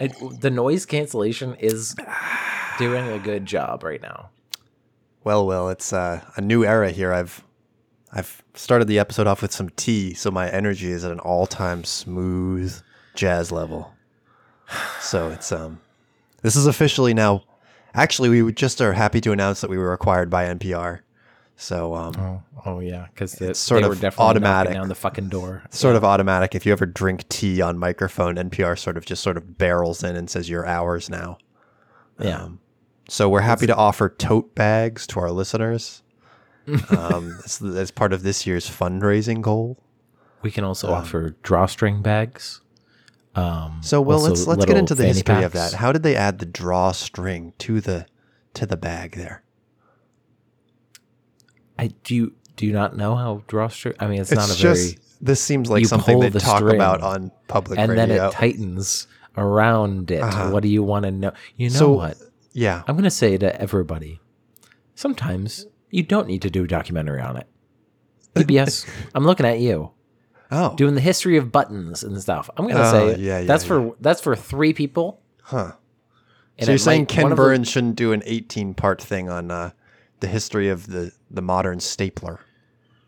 It, the noise cancellation is doing a good job right now. Well, well, it's uh, a new era here. I've I've started the episode off with some tea, so my energy is at an all-time smooth jazz level. So it's um, this is officially now. Actually, we just are happy to announce that we were acquired by NPR. So um, Oh, oh yeah, because It's sort they of were definitely automatic. down the fucking door. sort of automatic. If you ever drink tea on microphone, NPR sort of just sort of barrels in and says you're ours now. Yeah, Um, So we're happy to offer tote bags to our listeners um, as, as part of this year's fundraising goal. we can also offer drawstring bags. Um, So well, let's let's get into the history of that. How did they add the drawstring to the to the bag there? I do you do you not know how drawstring? I mean, it's, It's not a just very this seems like something they the talk about on public and then it tightens around it. Uh-huh. What do you want to know? You know So- what? yeah, I'm gonna say to everybody, sometimes you don't need to do a documentary on it. PBS, I'm looking at you oh, doing the history of buttons and stuff. I'm gonna Oh, say yeah, yeah, that's yeah. for that's for three people. huh. and So you're saying might- Ken of the- Burns shouldn't do an 18 part thing on uh, the history of the the modern stapler?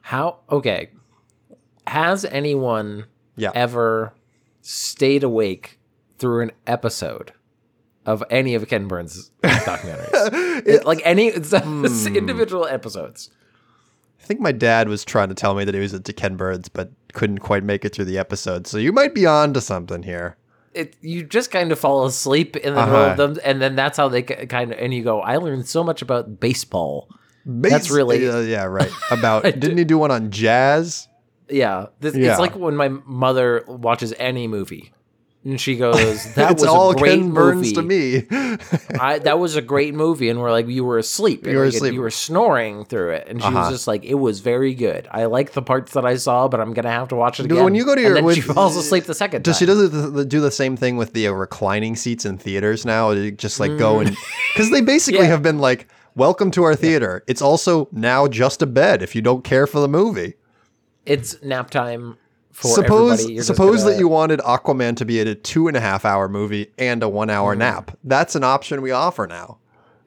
How okay? Has anyone Yeah. ever stayed awake through an episode of any of Ken Burns' documentaries? It- like any it's Hmm. individual episodes. I think my dad was trying to tell me that he was into Ken Burns, but couldn't quite make it through the episode. So you might be on to something here. It you just kind of fall asleep in the middle Uh-huh. of them, and then that's how they kind of and you go. I learned so much about baseball. Bas- That's really- uh, yeah, right. About didn't he do one on jazz? Yeah, this, Yeah. it's like when my mother watches any movie, and she goes, "That was all a great Ken Burns movie." to me. I, that was a great movie, and we're like, you were asleep. You were Like, asleep. You were snoring through it, and she Uh-huh. was just like, it was very good. I like the parts that I saw, but I'm gonna have to watch it again. when you go to And your- then when- she falls asleep the second Does she time. does the, the, do the same thing with the uh, reclining seats in theaters now? Just like go and because they basically Mm. Yeah. have been like, "Welcome to our theater." It's also now just a bed if you don't care for the movie. It's nap time for suppose. Suppose gonna- that you wanted Aquaman to be at a two and a half hour movie and a one hour nap. That's an option we offer now.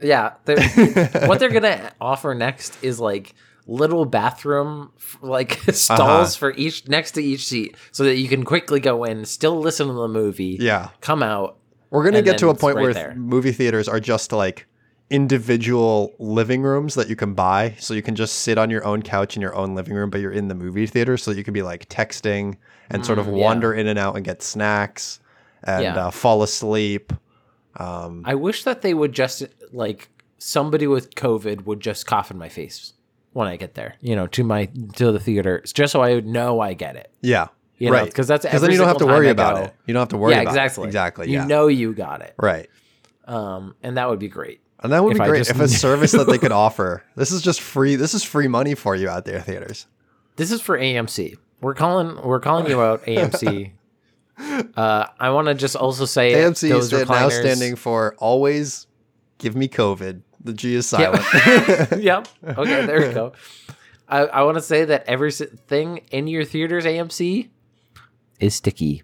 Yeah, they're, what they're gonna offer next is like little bathroom like stalls Uh-huh. for each next to each seat, so that you can quickly go in, still listen to the movie, Yeah. come out. We're gonna get to a point right where there. movie theaters are just like individual living rooms that you can buy, so you can just sit on your own couch in your own living room, but you're in the movie theater, so you can be like texting and sort of Mm, yeah. wander in and out and get snacks and Yeah. uh, fall asleep. Um, I wish that they would just like somebody with COVID would just cough in my face when I get there, you know, to my to the theater, just so I would know I get it. yeah, You know, right. 'cause that's because then you don't have to worry about go. it. You don't have to worry yeah, about exactly, it. Exactly. You yeah. know, you got it. right. Um, and that would be great. And that would If be great if a service that they could offer. This is just free. This is free money for you out there, theaters. This is for AMC. We're calling we're calling you out, AMC. Uh, I want to just also say AMC those is now standing for always give me COVID. The G is silent. yep. Okay, there we go. I, I want to say that everything in your theaters, AMC, is sticky,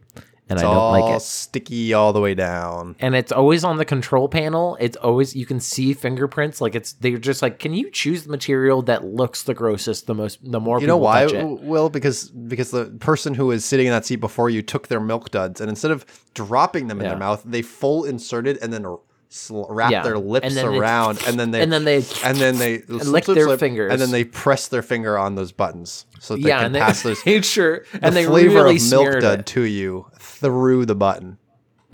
and It's I don't all like it. sticky all the way down. And it's always on the control panel. It's always you can see fingerprints. Like it's they're just like, can you choose the material that looks the grossest, the most, the more You know why? Will because because the person who was sitting in that seat before you took their milk duds, and instead of dropping them in Yeah. their mouth, they full inserted and then sl- wrap Yeah. their lips And they- around, and then they and then they and then they lick their fingers. and then they press their finger on those buttons so that they can and they pass those made sure the and they flavor really of milk dud it. to you through the button.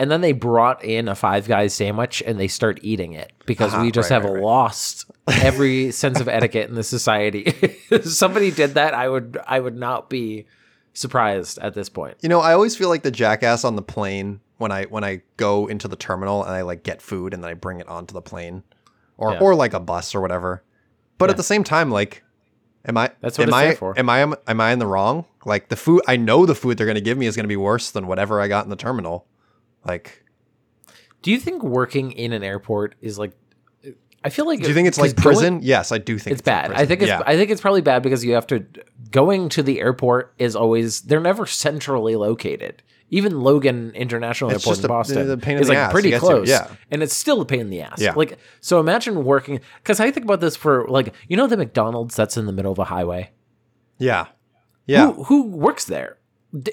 and then they brought in a Five Guys sandwich and they start eating it because Uh-huh, we just right, have right, right. lost every sense of etiquette in the society. if somebody did that, I would I would not be surprised at this point. You know, I always feel like the jackass on the plane when I when I go into the terminal and I like get food and then I bring it onto the plane, or Yeah. or like a bus or whatever. But Yeah. at the same time, like, am I? That's what am it's I? for. Am I? Am I in the wrong? Like the food, I know the food they're going to give me is going to be worse than whatever I got in the terminal. Like, Do you think working in an airport is like? I feel like do you think it's like 'cause going- prison? yes, I do think it's bad. like I think it's prison. I think it's probably bad because you have to going to the airport is always they're never centrally located. Even Logan International It's Airport in a- uh, Boston pain in is the like ass pretty get to, close. yeah. and it's still a pain in the ass. Yeah. Like so, imagine working because I think about this for like you know the McDonald's that's in the middle of a highway. yeah, yeah. Who, who works there?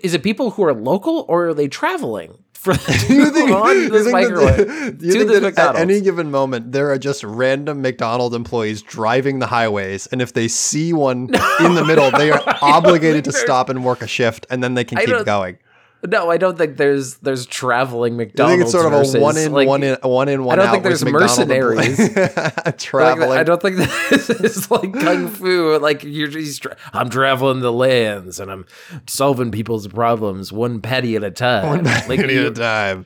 Is it people who are local or are they traveling for you think, on you this think microwave that, you think that at any given moment there are just random McDonald's employees driving the highways, and if they see one in the middle, they are obligated to stop and work a shift, and then they can I keep going. No, I don't think there's there's traveling I McDonald's. think it's sort of versus, a one in, like, one in, one in, one I don't think there's mercenaries. employees Like, traveling. I don't think this is like kung fu. Like you're just, tra- I'm traveling the lands and I'm solving people's problems one patty at a time. like Any you- of the time.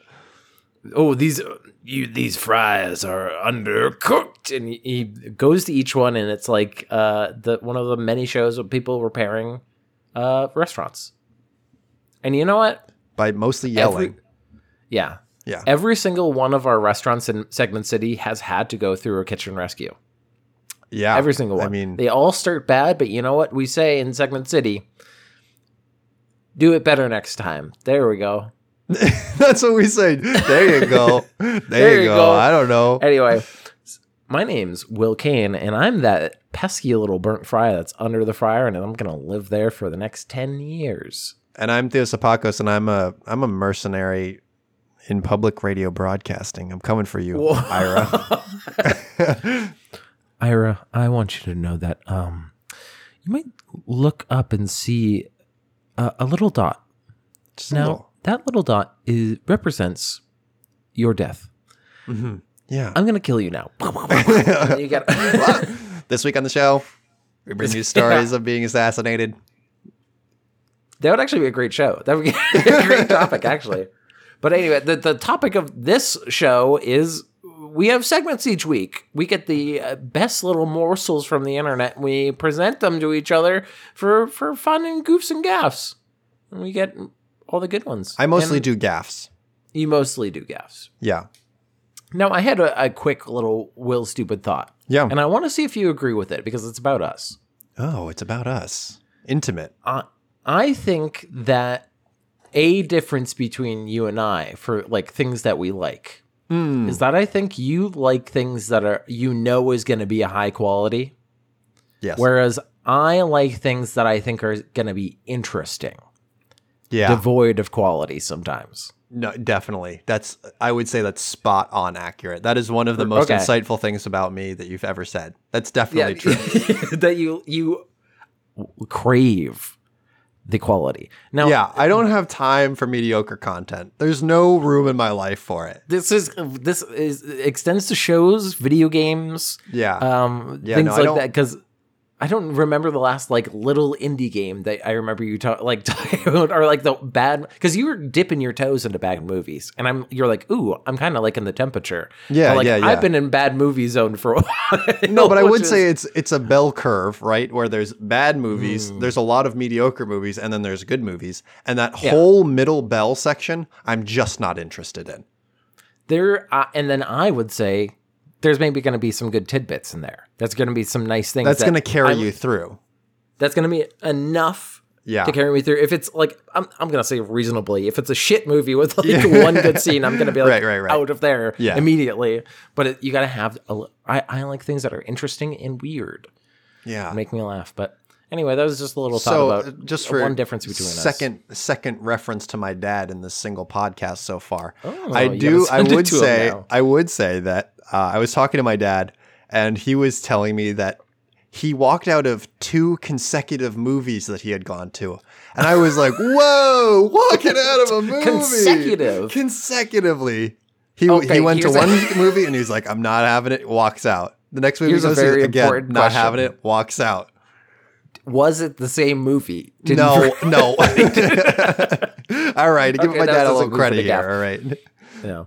oh, these you these fries are undercooked, and he, he goes to each one, and it's like uh the one of the many shows of people repairing uh restaurants. And you know what? By mostly yelling. Every- yeah. yeah. Every single one of our restaurants in Segment City has had to go through a kitchen rescue. yeah. Every single one. I mean, they all start bad, but you know what we say in Segment City? Do it better next time. There we go. that's what we say. There you go. There, you you go. go. I don't know. Anyway, my name's Will Kane, and I'm that pesky little burnt fry that's under the fryer, and I'm gonna live there for the next ten years. And I'm Theo Sapakos, and I'm a I'm a mercenary in public radio broadcasting. I'm coming for you, Ira. Ira, I want you to know that um, you might look up and see a, a little dot. Just Now, little. that little dot is represents your death. yeah. I'm gonna kill you now. you get this week on the show, we bring you stories of being assassinated. That would actually be a great show. That would be a great topic, actually. But anyway, the the topic of this show is we have segments each week. We get the uh, best little morsels from the internet. We present them to each other for for fun and goofs and gaffs. And we get all the good ones. I mostly And do gaffs. You mostly do gaffs. Yeah. Now, I had a, a quick little Will stupid thought. Yeah. And I want to see if you agree with it because it's about us. oh, it's about us. Intimate. I I think that a difference between you and I for like things that we like Hmm. is that I think you like things that are you know is going to be a high quality, Yes. whereas I like things that I think are going to be interesting, yeah. devoid of quality sometimes. no, definitely. That's I would say that's spot on accurate. That is one of the most Okay. insightful things about me that you've ever said. That's definitely true. that you you crave the quality. Now, Yeah, I don't have time for mediocre content. There's no room in my life for it. this is this is extends to shows, video games, Yeah. um, Yeah, things no, like that. Because I don't remember the last like little indie game that I remember you talk like talking about, or like the bad because you were dipping your toes into bad movies, and I'm you're like, ooh, I'm kind of liking the temperature. Yeah, like, yeah, yeah. I've been in bad movie zone for a while. no, but I would is- say it's it's a bell curve, right? Where there's bad movies, Hmm. there's a lot of mediocre movies, and then there's good movies. And that Yeah. whole middle bell section, I'm just not interested in. there, uh, and then I would say there's maybe going to be some good tidbits in there. That's going to be some nice things. That's that going to carry I'm- you through. That's going to be enough Yeah. to carry me through. If it's like, I'm, I'm going to say reasonably, if it's a shit movie with like one good scene, I'm going to be like Right, right, right. out of there Yeah. immediately. But it, you got to have, a, I, I like things that are interesting and weird, Yeah. make me laugh. But anyway, that was just a little thought so about uh, just for one difference between us. second second reference to my dad in this single podcast so far. Oh, I do. I would say. I would say that uh, I was talking to my dad, and he was telling me that he walked out of two consecutive movies that he had gone to. And I was like, whoa, walking out of a movie. Consecutive. Consecutively. He, Okay, he went to here's a- one movie and he's like, I'm not having it, walks out. The next movie Here's a goes to, again, not question. having it, walks out. Was it the same movie? Did no, no. all right, give Okay, my dad a little credit here. All right. Yeah.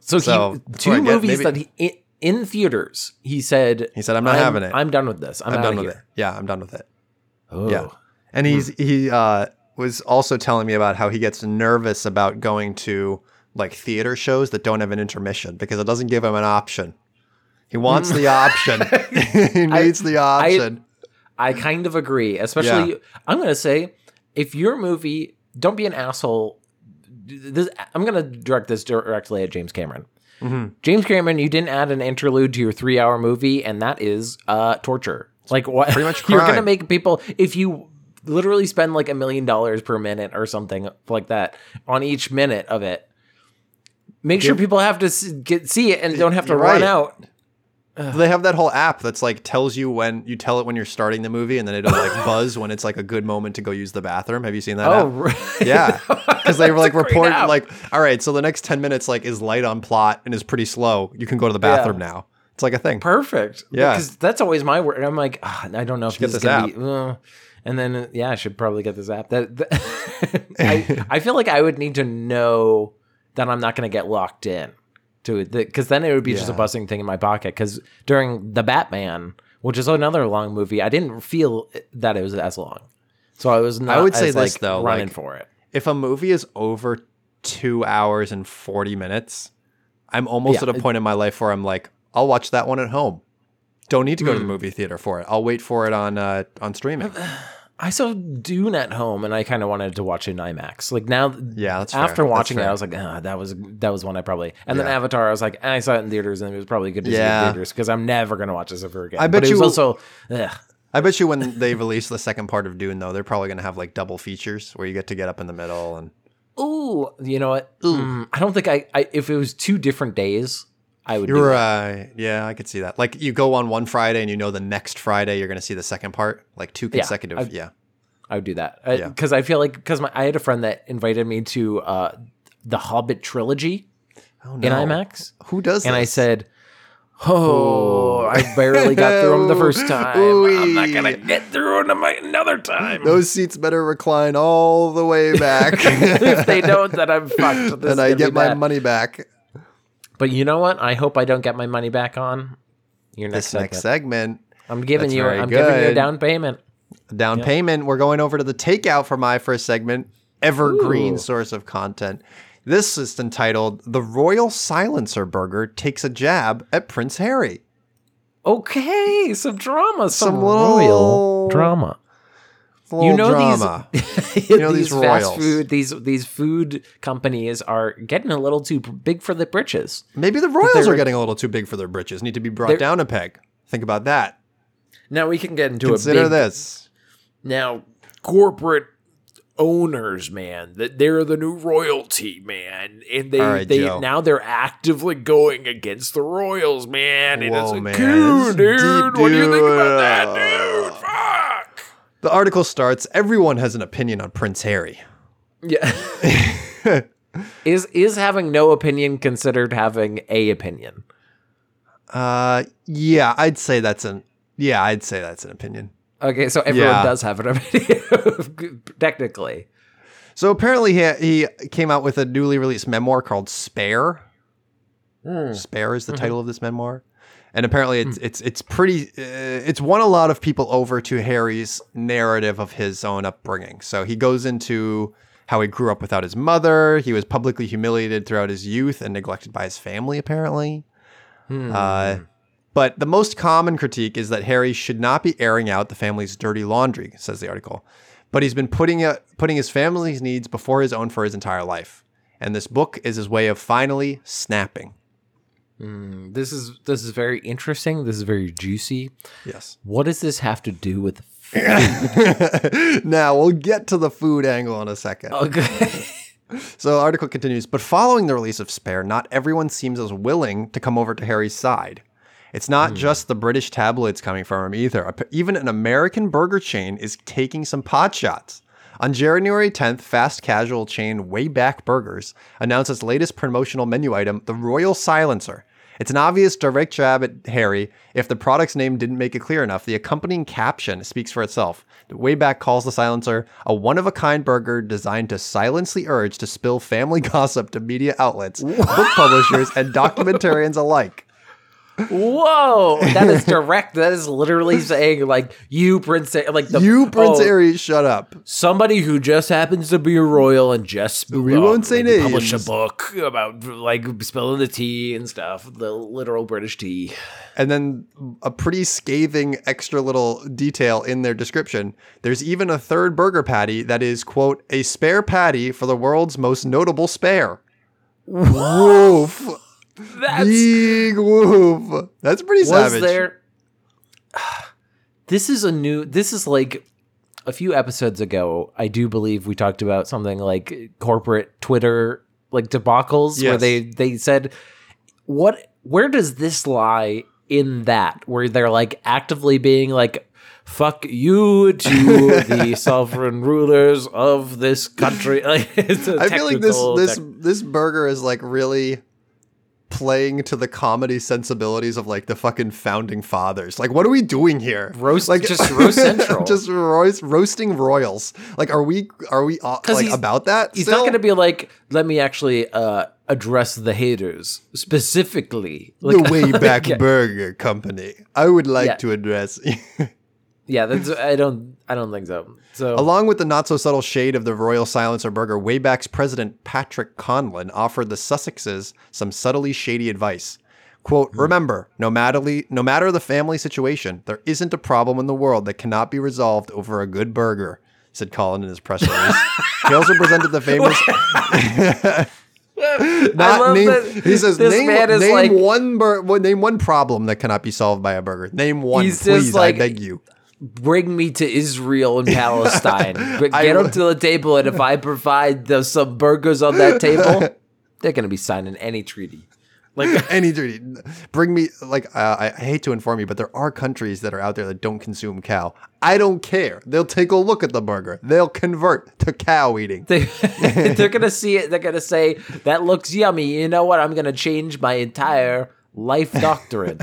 So, So, he, two get- movies maybe- that he in, in theaters. He said, He said, "I'm not having it. I'm done with this. I'm, I'm done with here." it. Yeah, I'm done with it. Oh. Yeah. And he's he uh was also telling me about how he gets nervous about going to like theater shows that don't have an intermission because it doesn't give him an option. He wants the option. he needs the option. I kind of agree. Especially, Yeah. I'm going to say, if your movie, don't be an asshole. This, I'm going to direct this directly at James Cameron. Mm-hmm. James Cameron, you didn't add an interlude to your three hour movie, and that is uh, torture. Like, what? Pretty much You're going to make people, if you literally spend like a million dollars per minute or something like that on each minute of it, make sure people have to s- get, see it and don't have to You're run right. out. They have that whole app that's like tells you when you tell it when you're starting the movie and then it'll like buzz when it's like a good moment to go use the bathroom. Have you seen that? Oh, app? right. Yeah, because they were like report app. like, all right, so the next ten minutes like is light on plot and is pretty slow. You can go to the bathroom now. It's like a thing. Perfect. Yeah. Because that's always my word. I'm like, ah, I don't know if get this is this gonna be. uh," and then uh, yeah, I should probably get this app. That, that- I I feel like I would need to know that I'm not going to get locked in to it because then it would be just a Yeah. buzzing thing in my pocket. Because during the Batman, which is another long movie, I didn't feel that it was as long. So I was not. I would say as, this, like, though, running like- for it. if a movie is over two hours and 40 minutes, I'm almost Yeah, at a it- point in my life where I'm like, I'll watch that one at home. Don't need to go Hmm. to the movie theater for it. I'll wait for it on uh, on streaming. I saw Dune at home, and I kind of wanted to watch it in IMAX. Like now, Yeah, that's fair. after That's watching it, fair. I was like, ah, that was that was one I probably. And then Avatar, I was like, I saw it in theaters, and it was probably good to see it in theaters because I'm never gonna watch this ever again. I bet but it was you- also, ugh. I bet you when they release the second part of Dune, though, they're probably going to have like double features where you get to get up in the middle and ooh, you know what? Mm, I don't think I, I. If it was two different days, I would. do You're that. right. Yeah, I could see that. Like you go on one Friday and you know the next Friday you're going to see the second part, like two consecutive. I've- yeah. I would do that Yeah. because I feel like because I had a friend that invited me to uh, the Hobbit trilogy Oh in. IMAX. Who does that? And I said, "Oh, I barely got through them the first time. I'm not gonna get through them another time. those seats better recline all the way back. if they don't, then I'm fucked. This and I get my bad. money back. But you know what? I hope I don't get my money back on your next This segment. next segment, I'm giving That's you. I'm giving you a down payment. down payment. We're going over to the takeout for my first segment, evergreen Ooh. source of content. This is entitled "The Royal Silencer Burger Takes a Jab at Prince Harry." Okay, some drama, some, Some royal drama. Little you know drama. these know these, these fast food these these food companies are getting a little too big for their britches. Maybe the Royals they're- getting a little too big for their britches. Need to be brought down a peg. Think about that. Now we can get into Consider a big this. now corporate owners, man, that they're the new royalty, man, and they right, they Joe. now they're actively going against the royals, man, and it's Whoa, a man, is dude. What do you think about that, dude. The article starts. Everyone has an opinion on Prince Harry. Yeah. is is having no opinion considered having a opinion? Uh, yeah, I'd say that's an yeah, I'd say that's an opinion. Okay, so everyone Yeah. does have an opinion, technically. So apparently he he came out with a newly released memoir called Spare. Spare is the title of this memoir, and apparently it's it's it's pretty uh, it's won a lot of people over to Harry's narrative of his own upbringing. So he goes into how he grew up without his mother. He was publicly humiliated throughout his youth and neglected by his family. Apparently, uh, but the most common critique is that Harry should not be airing out the family's dirty laundry, says the article. But he's been putting it, putting his family's needs before his own for his entire life. And this book is his way of finally snapping. Mm, this is this is very interesting. This is very juicy. Yes. What does this have to do with? now we'll get to the food angle in a second. Oh, okay. So article continues, but following the release of Spare, not everyone seems as willing to come over to Harry's side. It's not hmm. just the British tabloids coming from him either. Even an American burger chain is taking some pot shots. On January 10th, fast casual chain Wayback Burgers announced its latest promotional menu item, the Royal Silencer. It's an obvious direct jab at Harry. If the product's name didn't make it clear enough, the accompanying caption speaks for itself. The Wayback calls the silencer a one of a kind burger designed to silence the urge to spill family gossip to media outlets, book publishers, and documentarians alike. Whoa, that is direct. That is literally saying like you, Prince, like the you, Prince oh, Aries, shut up. somebody who just happens to be a royal and just We won't um, say maybe publish a book about like spilling the tea and stuff, the literal British tea. And then a pretty scathing extra little detail in their description. There's even a third burger patty that is, quote, a spare patty for the world's most notable spare. Woof. That's Big woof. That's pretty was savage. there. This is a new. This is like a few episodes ago. I do believe we talked about something like corporate Twitter like debacles where they they said what where does this lie in that where they're like actively being like fuck you to the sovereign rulers of this country like it's a I feel like this this tech- this burger is like really playing to the comedy sensibilities of like the fucking founding fathers. Like, what are we doing here? Roast- like just roast central. just roast, roasting royals. Like, are we are we uh, like about that? He's still? not going to be like, let me actually uh, address the haters specifically. Like, the Wayback yeah, Burger Company. I would like Yeah. to address. yeah, that's I don't I don't think so. So Along with the not so subtle shade of the Royal Silencer burger, Wayback's president Patrick Conlon offered the Sussexes some subtly shady advice. Quote, hmm. remember, no matter, no matter the family situation, there isn't a problem in the world that cannot be resolved over a good burger, said Conlon in his press release. he also presented the famous. Not name, he says, name, name like one bur- name one problem that cannot be solved by a burger. Name one, please, like- I beg you. Bring me to Israel and Palestine. But get them to the table, and if I provide the, some burgers on that table, they're going to be signing any treaty. Like any treaty, Bring me like uh, I I hate to inform you, but there are countries that are out there that don't consume cow. I don't care. They'll take a look at the burger. They'll convert to cow eating. they, they're gonna see it. They're gonna say that looks yummy. You know what? I'm gonna change my entire life doctrine.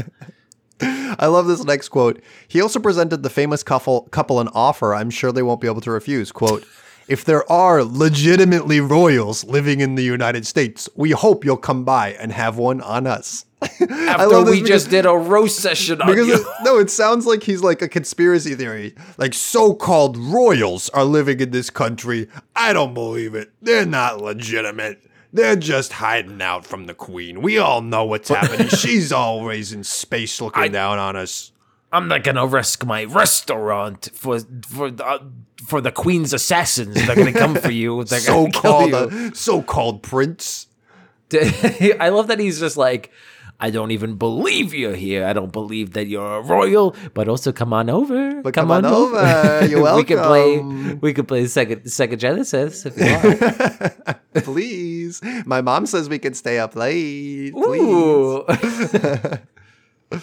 I love this next quote. He also presented the famous couple couple an offer. I'm sure they won't be able to refuse. Quote. If there are legitimately royals living in the United States, we hope you'll come by and have one on us. I After we just did a roast session on because you. it, no, it sounds like he's like a conspiracy theory. Like so-called royals are living in this country. I don't believe it. They're not legitimate. They're just hiding out from the queen. We all know what's happening. She's always in space looking down on us. I'm not gonna risk my restaurant for for the, uh, for the queen's assassins. They're gonna come for you. They're gonna So-called kill you. uh, so-called prince. I love that he's just like, I don't even believe you're here. I don't believe that you're a royal. But also, come on over. But come on over. over. You're welcome. we could play. We could play Sega Sega Genesis if you want. Please. My mom says we can stay up late. Please. Ooh.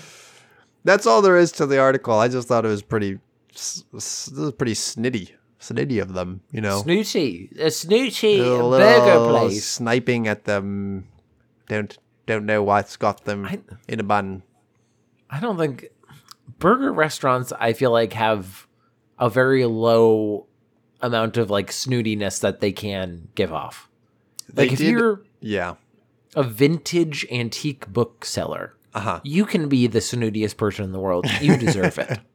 That's all there is to the article. I just thought it was pretty, s- s- it was pretty snitty, snitty of them. You know, Snooty, a snooty A burger place. sniping at them. Don't don't know why it's got them I- in a bun. I don't think burger restaurants. I feel like have a very low amount of like snootiness that they can give off. Like They if did- you're Yeah. a vintage antique bookseller, Uh huh. you can be the snootiest person in the world. You deserve it.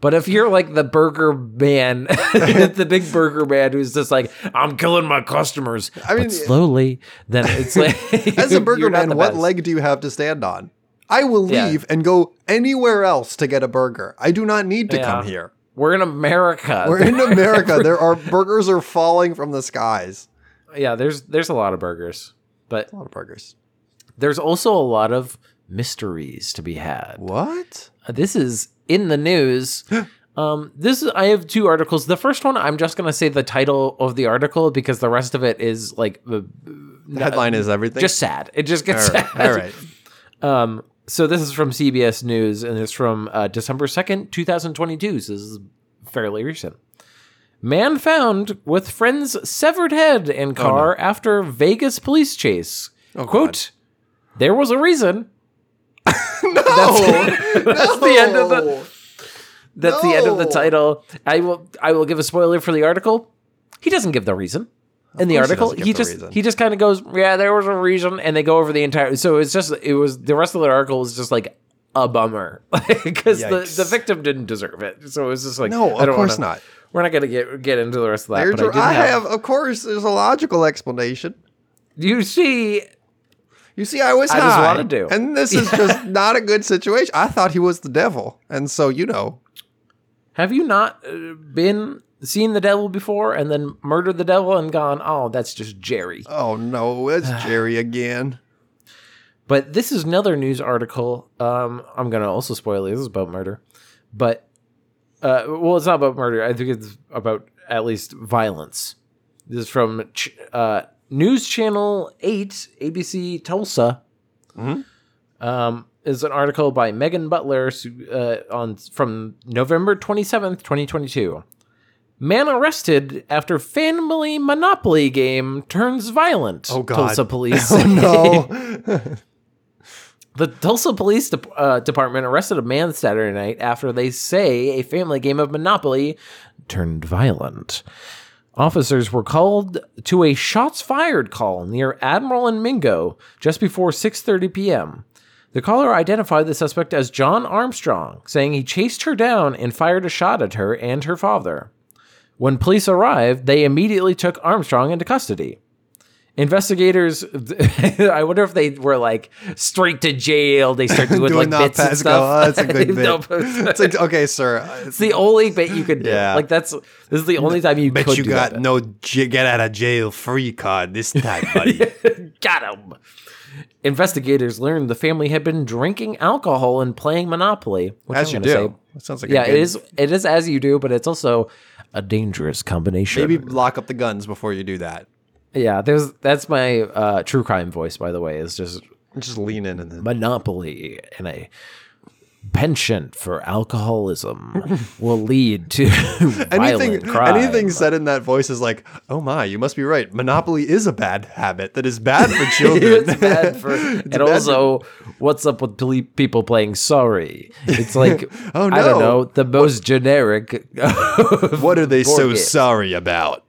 But if you're like the burger man, the big burger man who's just like, I'm killing my customers, I mean- but slowly, then it's like, As a burger man, what best. leg do you have to stand on? I will Yeah. leave and go anywhere else to get a burger. I do not need to Yeah. come here. We're in America. We're in America. there are burgers are falling from the skies. yeah, there's there's a lot of burgers, but A lot of burgers. there's also a lot of mysteries to be had. What? This is in the news. Um, this is, I have two articles. The first one, I'm just gonna say the title of the article because the rest of it is like the The headline is everything. just sad. It just gets all right. sad. All right. Um, So this is from CBS News, and it's from uh, December second, two thousand twenty-two. So this is fairly recent. Man found with friend's severed head and car after Vegas police chase. Quote: There was a reason. no, That's the end of the. That's the end of the title. I will. I will give a spoiler for the article. He doesn't give the reason in the he article. doesn't He the just reason. he just kind of goes, yeah, there was a reason, and they go over the entire. So it's just it was the rest of the article was just like a bummer because the, the victim didn't deserve it. So it was just like No, of course wanna- not. We're not gonna get get into the rest of that. There's but I, I have, have, of course, there's a logical explanation. You see, You see, I was I high, just wanted to. Do. And this is just not a good situation. I thought he was the devil, and so you know, have you not uh, been seen the devil before and then murdered the devil and gone? Oh, that's just Jerry. oh no, it's Jerry again. But this is another news article. Um, I'm gonna also spoil it. This is about murder, but uh, well, it's not about murder. I think it's about at least violence. This is from ch- uh, News Channel Eight, ABC Tulsa. Um, is an article by Megan Butler uh, on from November 27th, 2022. Man arrested after family monopoly game turns violent. Oh, God. Tulsa police. Oh no, The Tulsa Police Dep uh, Department arrested a man Saturday night after they say a family game of Monopoly turned violent. Officers were called to a shots fired call near Admiral and Mingo just before 6:30 p.m. The caller identified the suspect as John Armstrong, saying he chased her down and fired a shot at her and her father. When police arrived, they immediately took Armstrong into custody. Investigators, I wonder if they were like straight to jail. They start doing, like bits and stuff. go. Oh, that's a good bit. No, it's like okay, sir. it's the only bit you could do. Yeah. Like that's this is the only time you Bet could you got no j- get out of jail free card this time, buddy. got him. Investigators learned the family had been drinking alcohol and playing Monopoly. Which As I'm you do. say- sounds like yeah, it is. It is as you do, but it's also a dangerous combination. Maybe lock up the guns before you do that. Yeah, there's that's my uh, true crime voice, by the way. Is just Just lean in and then. monopoly and a penchant for alcoholism will lead to Anything, violent crime. anything said in that voice is like, "Oh my, you must be right. Monopoly is a bad habit that is bad for children. it's bad for, and bad also, what's up with ple- people playing sorry? It's like, Oh, I don't no. know, the most generic. what are they so games. sorry about?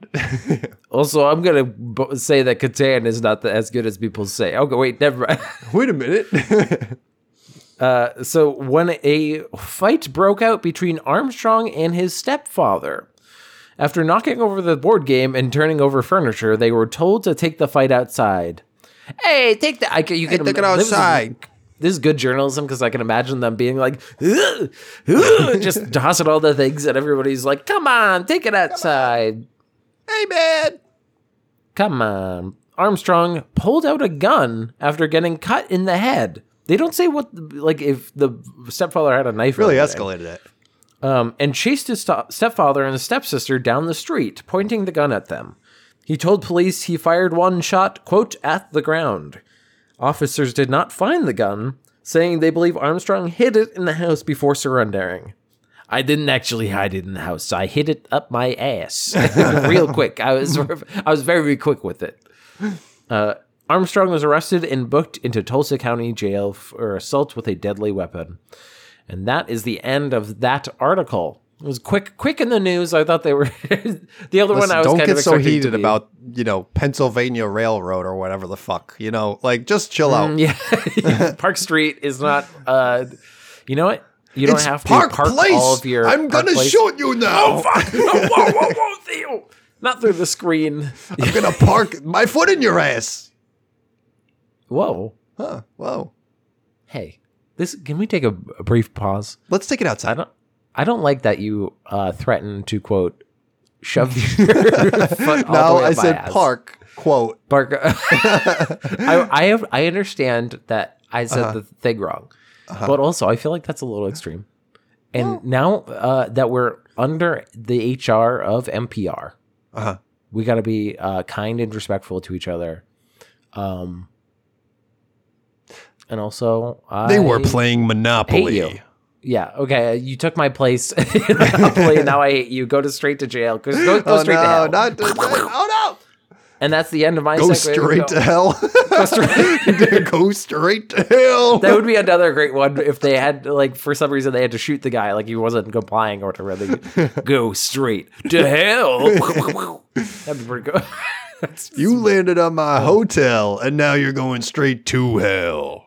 also, I'm gonna b- say that Catan is not the, as good as people say. Okay, wait, never mind. Wait a minute. Uh, so when a fight broke out between Armstrong and his stepfather, after knocking over the board game and turning over furniture, they were told to take the fight outside. Hey, take the. I, can- you can take it this is- outside. This is good journalism because I can imagine them being like, "Ugh, ugh," just tossing all the things, and everybody's like, "Come on, take it outside." hey man. Come on. Armstrong pulled out a gun after getting cut in the head. They don't say what, like, if the stepfather had a knife. Really escalated it. Um, and chased his sto- stepfather and his stepsister down the street, pointing the gun at them. He told police he fired one shot, quote, at the ground. Officers did not find the gun, saying they believe Armstrong hid it in the house before surrendering. I didn't actually hide it in the house. I hid it up my ass real quick. I was I was very quick with it. Uh, Armstrong was arrested and booked into Tulsa County Jail for assault with a deadly weapon. And that is the end of that article. It was quick, quick in the news. I thought they were the other one. I was don't kind get of so heated about you know Pennsylvania Railroad or whatever the fuck. You know, like just chill out. Mm, Yeah, Park Street is not. uh You know what? You don't It's have to Park park Place. all of your. I'm gonna Place. shoot you now. Fuck! whoa, whoa, whoa, Theo! Not through the screen. I'm gonna park my foot in your ass. Whoa! Huh? Whoa. Hey, this. Can we take a, a brief pause? Let's take it I outside. don't. I don't like that you uh, threaten to quote shove your foot No, I said ass. park. Quote. Park. I, I have. I understand that I said Uh-huh. the thing wrong, but also I feel like that's a little extreme. And now uh, that we're under the HR of NPR, Uh-huh. we got to be uh, kind and respectful to each other. Um, and also I They were playing Monopoly. Yeah. Okay. You took my place in Monopoly, and now I hate you. Go to straight to jail. Go, go, go Oh straight no, to hell. not to, oh and that's the end of my! Go straight to hell. go straight- Go straight to hell. That would be another great one if they had like for some reason they had to shoot the guy like he wasn't complying or whatever. They go straight to hell. That'd be pretty good. You landed on my hotel, and now you're going straight to hell.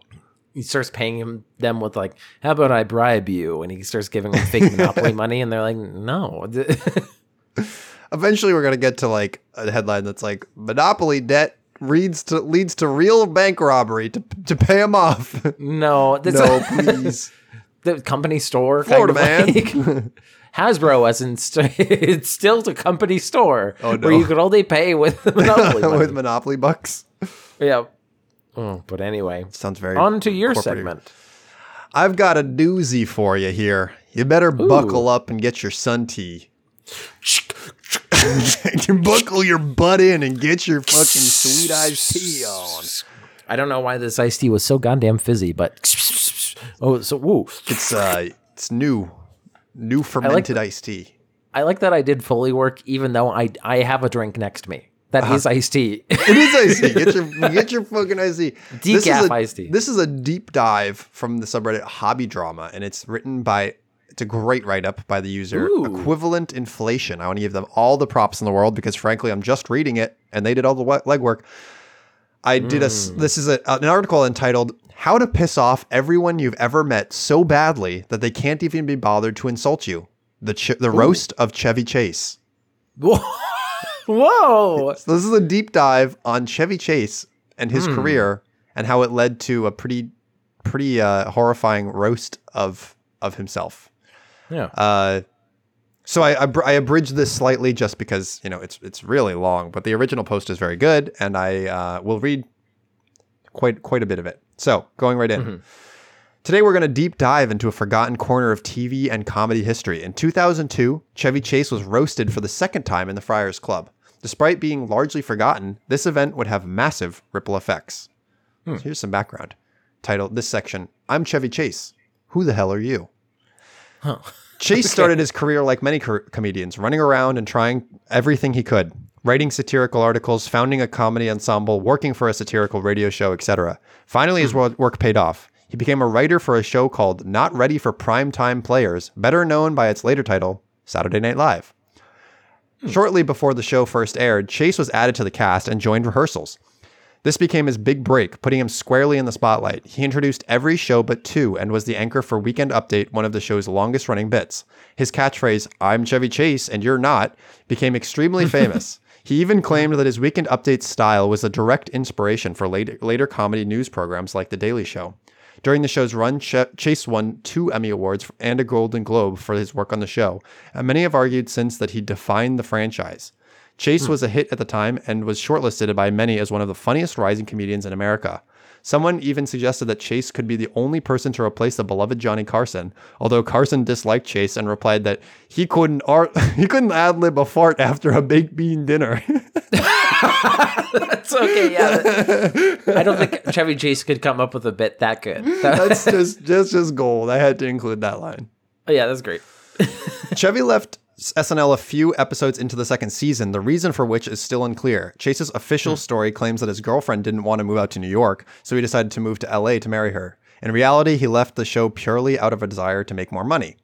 He starts paying him them with like, "How about I bribe you?" And he starts giving them fake monopoly money, and they're like, "No." Eventually, we're gonna get to like a headline that's like Monopoly debt leads to leads to real bank robbery to to pay him off. No, that's no, please. the company store, Florida kind of man. like- Hasbro wasn't. St- it's still the company store Oh, no. where you could only pay with monopoly with Monopoly bucks. yeah. Oh, but anyway, Sounds very. on to your segment. I've got a doozy for you here. You better buckle up and get your sun tea. you buckle your butt in and get your fucking sweet iced tea on. I don't know why this iced tea was so goddamn fizzy, but oh, so woo. It's uh, it's new, new fermented iced tea. I like that I did Foley work, even though I I have a drink next to me. That uh-huh. is iced tea. It is iced tea. Get your get your fucking iced tea. This is Decaf a- iced tea. This is a deep dive from the subreddit Hobby Drama, and it's written by. It's a great write up by the user. Ooh. Equivalent inflation. I want to give them all the props in the world because, frankly, I'm just reading it, and they did all the legwork. I did a. s- hmm. This is a, uh, an article entitled "How to Piss Off Everyone You've Ever Met So Badly That They Can't Even Be Bothered to Insult You." The ch- the roast of Chevy Chase. Whoa! So this is a deep dive on Chevy Chase and his Hmm. career and how it led to a pretty pretty uh, horrifying roast of of himself. Yeah. Uh, so I, I I abridged this slightly just because you know it's it's really long, but the original post is very good, and I uh, will read quite quite a bit of it. So going right in. Today we're going to deep dive into a forgotten corner of TV and comedy history. In 2002, Chevy Chase was roasted for the second time in the Friars Club. Despite being largely forgotten, this event would have massive ripple effects. So hmm. here's some background. Titled this section, I'm Chevy Chase. Who the hell are you? Chase started his career like many co- comedians, running around and trying everything he could, writing satirical articles, founding a comedy ensemble, working for a satirical radio show, etc. Finally, his hmm. work paid off. He became a writer for a show called Not Ready for Primetime Players, better known by its later title, Saturday Night Live. Hmm. Shortly before the show first aired, Chase was added to the cast and joined rehearsals. This became his big break, putting him squarely in the spotlight. He introduced every show but two and was the anchor for Weekend Update, one of the show's longest running bits. His catchphrase, I'm Chevy Chase and you're not, became extremely famous. He even claimed that his Weekend Update style was a direct inspiration for later, later comedy news programs like The Daily Show. During the show's run, Chase won two Emmy Awards and a Golden Globe for his work on the show, and many have argued since that he defined the franchise. Chase hmm. was a hit at the time and was shortlisted by many as one of the funniest rising comedians in America. Someone even suggested that Chase could be the only person to replace the beloved Johnny Carson, although Carson disliked Chase and replied that he couldn't ar- he couldn't ad lib a fart after a baked bean dinner. That's okay. Yeah. I don't think Chevy Chase could come up with a bit that good. That's just just just gold. I had to include that line. Oh, yeah, that's great. Chevy left SNL a few episodes into the second season, the reason for which is still unclear. Chase's official story claims that his girlfriend didn't want to move out to New York, so he decided to move to LA to marry her. In reality, he left the show purely out of a desire to make more money.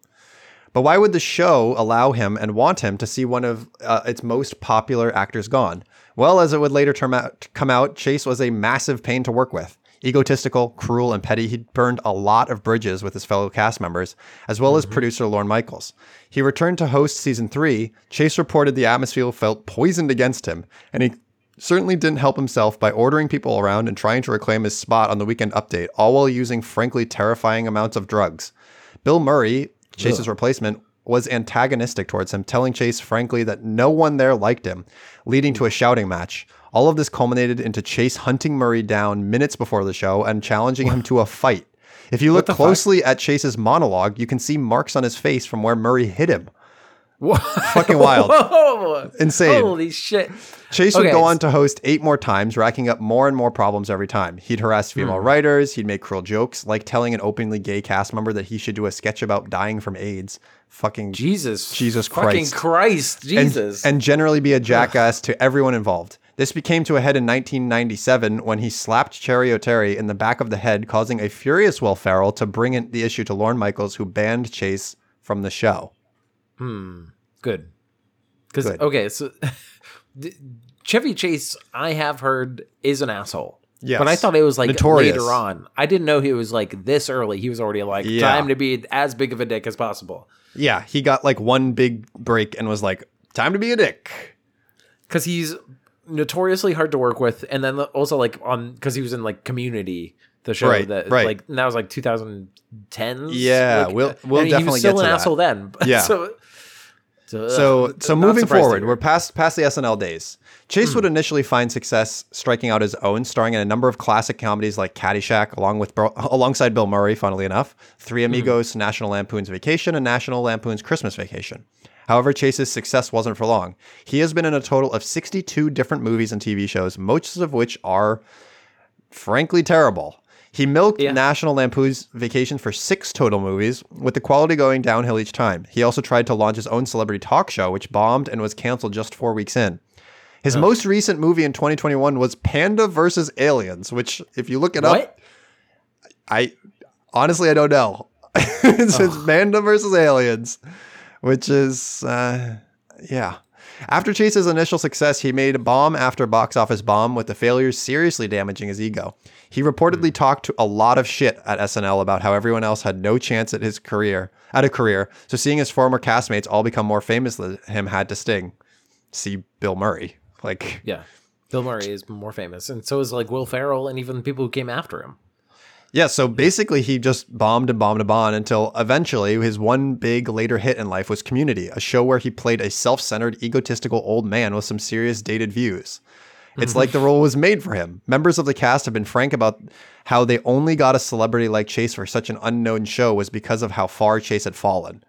But why would the show allow him and want him to see one of uh, its most popular actors gone? Well, as it would later out, come out, Chase was a massive pain to work with. Egotistical, cruel, and petty, he burned a lot of bridges with his fellow cast members, as well as mm-hmm. producer Lorne Michaels. He returned to host season three. Chase reported the atmosphere felt poisoned against him, and he certainly didn't help himself by ordering people around and trying to reclaim his spot on the weekend update, all while using frankly terrifying amounts of drugs. Bill Murray, Chase's replacement, was antagonistic towards him, telling Chase frankly that no one there liked him, leading to a shouting match. All of this culminated into Chase hunting Murray down minutes before the show and challenging him to a fight. If you look the fuck? closely at Chase's monologue, you can see marks on his face from where Murray hit him. What? Fucking wild. Whoa. Insane. Holy shit. Chase would Okay, go s- on to host eight more times, racking up more and more problems every time. He'd harass female Hmm. writers, he'd make cruel jokes, like telling an openly gay cast member that he should do a sketch about dying from AIDS. Fucking Jesus. Jesus Christ, Fucking Christ. Christ. and, Jesus. and generally be a jackass to everyone involved. This became to a head in 1997 when he slapped Cheri Oteri in the back of the head, causing a furious Will Ferrell to bring in the issue to Lorne Michaels, who banned Chase from the show. Hmm. Good. Because okay, so Chevy Chase, I have heard is an asshole. Yes. but I thought it was like Notorious. later on. I didn't know he was like this early. He was already like Yeah. time to be as big of a dick as possible. Yeah, he got like one big break and was like, "Time to be a dick." Because he's notoriously hard to work with, and then also like on because he was in like Community, the show Right, that right. like and that was like 2010s. Yeah, like, we'll- we'll and he definitely was still get to an that. asshole then. Yeah. so. So, So so moving forward, we're past past the SNL days. Chase Hmm. would initially find success striking out his own, starring in a number of classic comedies like Caddyshack, along with alongside Bill Murray. Funnily enough, Three Hmm. Amigos, National Lampoon's Vacation, and National Lampoon's Christmas Vacation. However, Chase's success wasn't for long. He has been in a total of 62 different movies and TV shows, most of which are frankly terrible. He milked Yeah. National Lampoon's Vacation for six total movies, with the quality going downhill each time. He also tried to launch his own celebrity talk show, which bombed and was canceled just four weeks in. His most recent movie in 2021 was Panda vs. Aliens, which, if you look it up. I honestly I don't know. it says Panda versus Aliens, which is uh, yeah. After Chase's initial success, he made bomb after box office bomb, with the failures seriously damaging his ego. He reportedly hmm. talked to a lot of shit at SNL about how everyone else had no chance at his career, at a career. So seeing his former castmates all become more famous than him had to sting. See Bill Murray, like Yeah. Bill Murray is more famous, and so is like Will Ferrell, and even people who came after him. Yeah, so basically he just bombed and bombed and bombed until eventually his one big later hit in life was Community, a show where he played a self-centered, egotistical old man with some serious dated views. It's mm-hmm. like the role was made for him. Members of the cast have been frank about how they only got a celebrity like Chase for such an unknown show was because of how far Chase had fallen.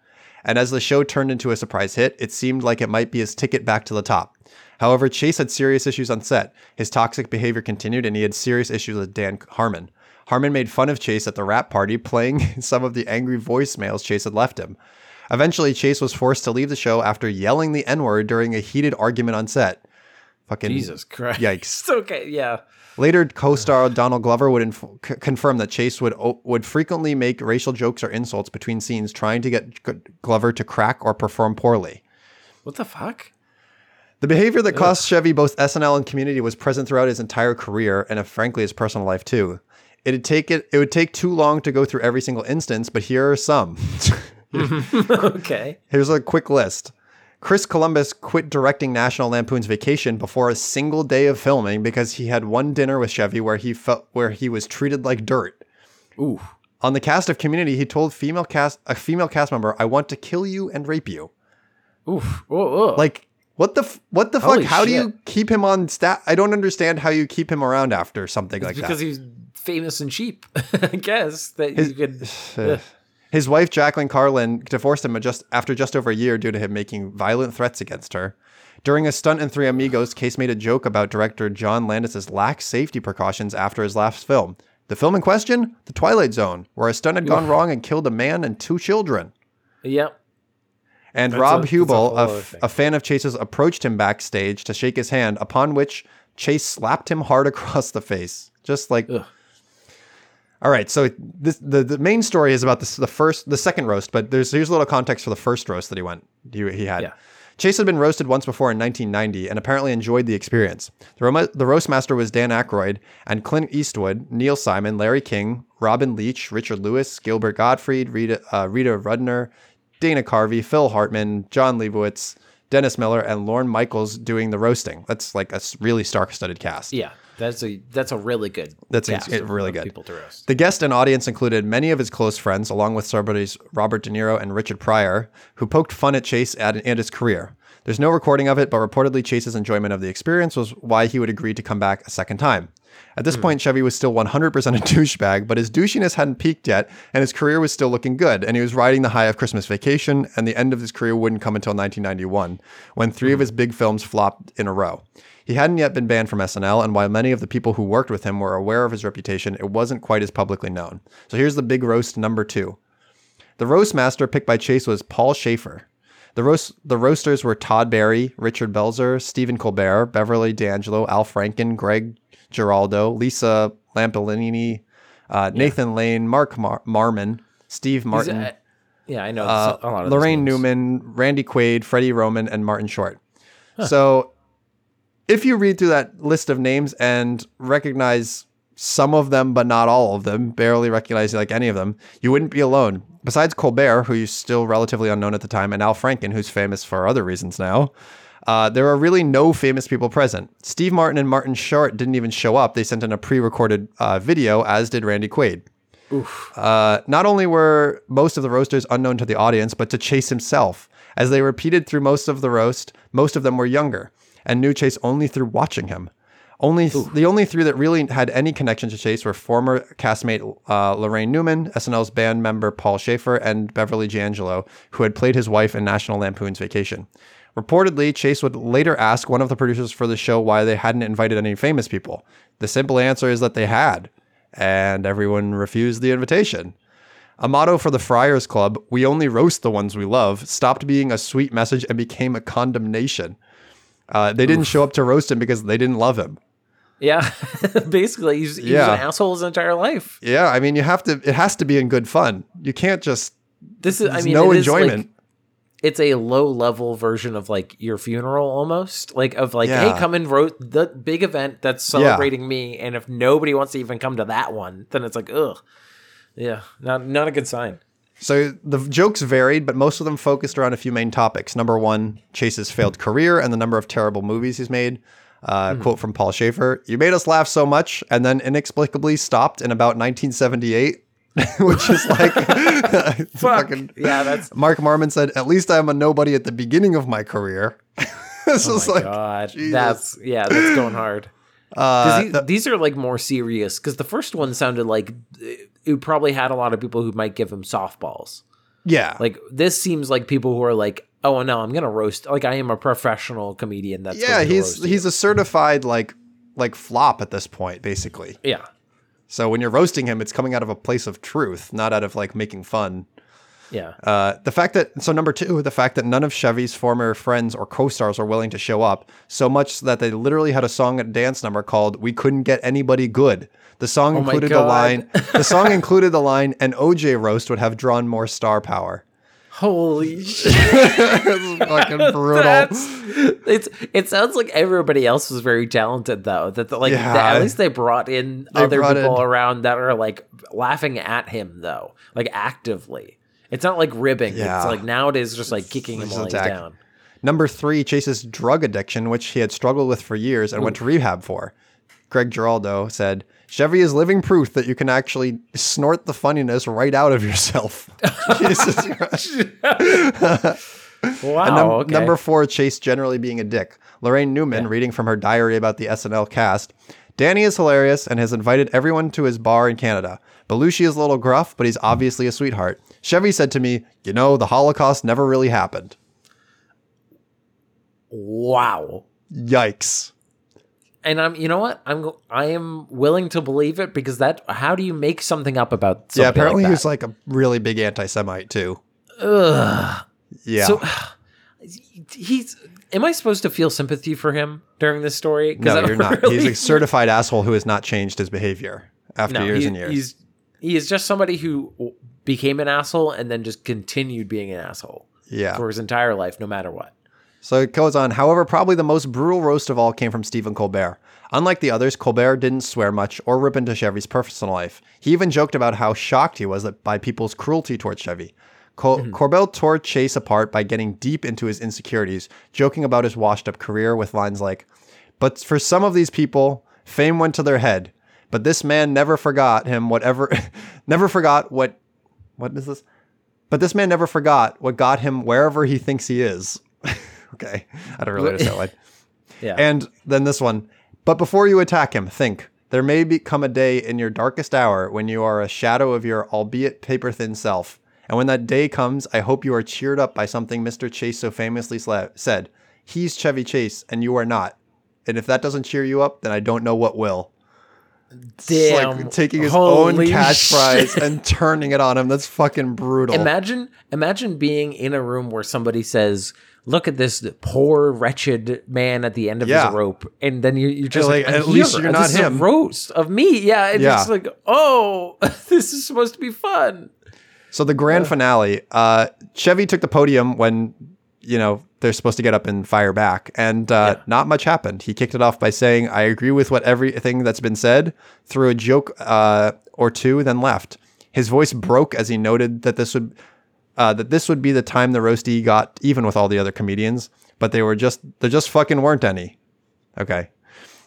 And as the show turned into a surprise hit, it seemed like it might be his ticket back to the top. However, Chase had serious issues on set. His toxic behavior continued, and he had serious issues with Dan Harmon. Harmon made fun of Chase at the wrap party, playing some of the angry voicemails Chase had left him. Eventually, Chase was forced to leave the show after yelling the N word during a heated argument on set. Fucking Jesus Christ. Yikes. It's okay. Yeah. Later, co-star Donald Glover would inf- c- confirm that Chase would o- would frequently make racial jokes or insults between scenes, trying to get G- Glover to crack or perform poorly. What the fuck? The behavior that cost Chevy both SNL and Community was present throughout his entire career, and uh, frankly his personal life too. It'd take it. It would take too long to go through every single instance, but here are some. okay. Here's a quick list. Chris Columbus quit directing National Lampoon's Vacation before a single day of filming because he had one dinner with Chevy where he felt where he was treated like dirt. Ooh. On the cast of Community, he told female cast a female cast member, "I want to kill you and rape you." Oof. Whoa, whoa. Like what the f- what the Holy fuck? How do you keep him on staff? I don't understand how you keep him around after something like because that. Because he's famous and cheap. I guess that you could. Uh, Ugh. His wife Jacqueline Carlin divorced him just after just over a year due to him making violent threats against her. During a stunt in Three Amigos, Case made a joke about director John Landis's lax safety precautions after his last film. The film in question, The Twilight Zone, where a stunt had gone wrong and killed a man and two children. Yep. And That's Rob a- Hubel, whole a, other f- thing. a fan of Chase's, approached him backstage to shake his hand, upon which Chase slapped him hard across the face. Just like. Ugh. All right, so this the, the main story is about this, the first, the second roast, but there's here's a little context for the first roast that he went he, he had. Yeah. Chase had been roasted once before in 1990 and apparently enjoyed the experience. The, the roast master was Dan Aykroyd and Clint Eastwood, Neil Simon, Larry King, Robin Leach, Richard Lewis, Gilbert Gottfried, Rita, uh, Rita Rudner, Dana Carvey, Phil Hartman, Jon Lovitz, Dennis Miller, and Lorne Michaels doing the roasting. That's like a really star-studded cast. Yeah. That's a that's a really good. That's a- really good. people to roast. The guest and audience included many of his close friends, along with celebrities Robert De Niro and Richard Pryor, who poked fun at Chase and and his career. There's no recording of it, but reportedly Chase's enjoyment of the experience was why he would agree to come back a second time. At this hmm. point, Chevy was still 100% a douchebag, but his douchiness hadn't peaked yet, and his career was still looking good, and he was riding the high of Christmas Vacation, and the end of his career wouldn't come until 1991, when three of hmm. his big films flopped in a row. He hadn't yet been banned from SNL, and while many of the people who worked with him were aware of his reputation, it wasn't quite as publicly known. So here's the big roast number two. The roast master picked by Chase was Paul Shaffer. The roast the roasters were Todd Barry, Richard Belzer, Stephen Colbert, Beverly D'Angelo, Al Franken, Greg Giraldo, Lisa Lampanelli, uh, Nathan Lane, Mark Mar- Marmon, Steve Martin, Uh, yeah, I know uh, a lot of those Laraine. Newman, Randy Quaid, Freddie Roman, and Martin Short. So if you read through that list of names and recognize some of them, but not all of them, barely recognize like any of them, you wouldn't be alone. Besides Colbert, who's still relatively unknown at the time, and Al Franken, who's famous for other reasons now, uh, there are really no famous people present. Steve Martin and Martin Short didn't even show up. They sent in a pre-recorded uh, video, as did Randy Quaid. Uh, not only were most of the roasters unknown to the audience, but to Chase himself. As they repeated through most of the roast, most of them were younger and knew Chase only through watching him. Only the only three that really had any connection to Chase were former castmate uh, Laraine Newman, SNL's band member Paul Shaffer, and Beverly D'Angelo, who had played his wife in National Lampoon's Vacation. Reportedly, Chase would later ask one of the producers for the show why they hadn't invited any famous people. The simple answer is that they had, and everyone refused the invitation. A motto for the Friars Club, we only roast the ones we love, stopped being a sweet message and became a condemnation. Uh, they didn't show up to roast him because they didn't love him. Yeah, basically, he's, he's Yeah. an asshole his entire life. Yeah, I mean, you have to. It has to be in good fun. You can't just. This is, I mean, no it is, like- enjoyment. it's a low level version of like your funeral almost like of like Yeah. hey come and wrote the big event that's celebrating me and if nobody wants to even come to that one then it's like ugh yeah not not a good sign So the jokes varied, but most of them focused around a few main topics. Number one, Chase's failed career and the number of terrible movies he's made. Uh, Quote from Paul Shaffer: "You made us laugh so much, and then inexplicably stopped in about 1978." Which is like fucking yeah that's Mark Marmon said, "At least I'm a nobody at the beginning of my career." this oh is like, god Jesus. that's yeah that's going hard uh, these, these are like more serious because the first one sounded like it probably had a lot of people who might give him softballs yeah, like this seems like people who are like oh no i'm gonna roast like i am a professional comedian that's yeah, to he's you. he's a certified like like flop at this point, basically. yeah So when you're roasting him, it's coming out of a place of truth, not out of like making fun. Yeah Uh, the fact that so number two, the fact that none of Chevy's former friends or co-stars were willing to show up, so much that they literally had a song and dance number called "We Couldn't Get Anybody Good." The song Oh included the line. The song included the line, "An OJ roast would have drawn more star power." Holy shit! It's fucking brutal. That's it's. It sounds like everybody else was very talented though. That the, like Yeah. that- at least they brought in other brought people in- around that are like laughing at him though, like actively. It's not like ribbing. Yeah. It's like nowadays just like kicking him while he's down. Number three, Chase's drug addiction, which he had struggled with for years and went to rehab for. Greg Giraldo said, Chevy is living proof that you can actually snort the funniness right out of yourself. Jesus Wow. And num- okay. Number four, Chase generally being a dick. Laraine Newman, reading from her diary about the SNL cast. Danny is hilarious and has invited everyone to his bar in Canada. Belushi is a little gruff, but he's obviously a sweetheart. Chevy said to me, You know, the Holocaust never really happened. wow. Yikes. And I'm, you know what? I'm, I am willing to believe it because that. How do you make something up about? Something yeah, apparently like he was like a really big anti Semite too. Ugh. Yeah. So he's. Am I supposed to feel sympathy for him during this story? no, you're not. really- He's a certified asshole who has not changed his behavior after No, years he- and years. He's he is just somebody who became an asshole and then just continued being an asshole yeah. for his entire life, no matter what. So it goes on. However, probably the most brutal roast of all came from Stephen Colbert. Unlike the others, Colbert didn't swear much or rip into Chevy's personal life. He even joked about how shocked he was by people's cruelty towards Chevy. Col- mm-hmm. Corbell tore Chase apart by getting deep into his insecurities, joking about his washed up career with lines like, But for some of these people, fame went to their head. But this man never forgot him whatever never forgot what what is this? But this man never forgot what got him wherever he thinks he is. okay. I don't really understand that one. Yeah. And then this one. But before you attack him, think There may become a day in your darkest hour when you are a shadow of your albeit paper thin self. And when that day comes, I hope you are cheered up by something Mr. Chase so famously sla- said. He's Chevy Chase, and you are not. And if that doesn't cheer you up, then I don't know what will. It's Damn. like taking his own cash shit. and turning it on him. That's fucking brutal. Imagine, imagine being in a room where somebody says, "Look at this poor, wretched man at the end of Yeah. his rope," and then you, you're just Like, like, at least you're not This him." roast of me." Yeah, and Yeah. it's like, "Oh, this is supposed to be fun." So the grand finale, uh, Chevy took the podium when you know they're supposed to get up and fire back, and uh, not much happened. He kicked it off by saying, "I agree with what everything that's been said," threw a joke uh, or two, then left. His voice broke as he noted that this would uh, that this would be the time the roasty got even with all the other comedians, but they were just there just fucking weren't any. Okay.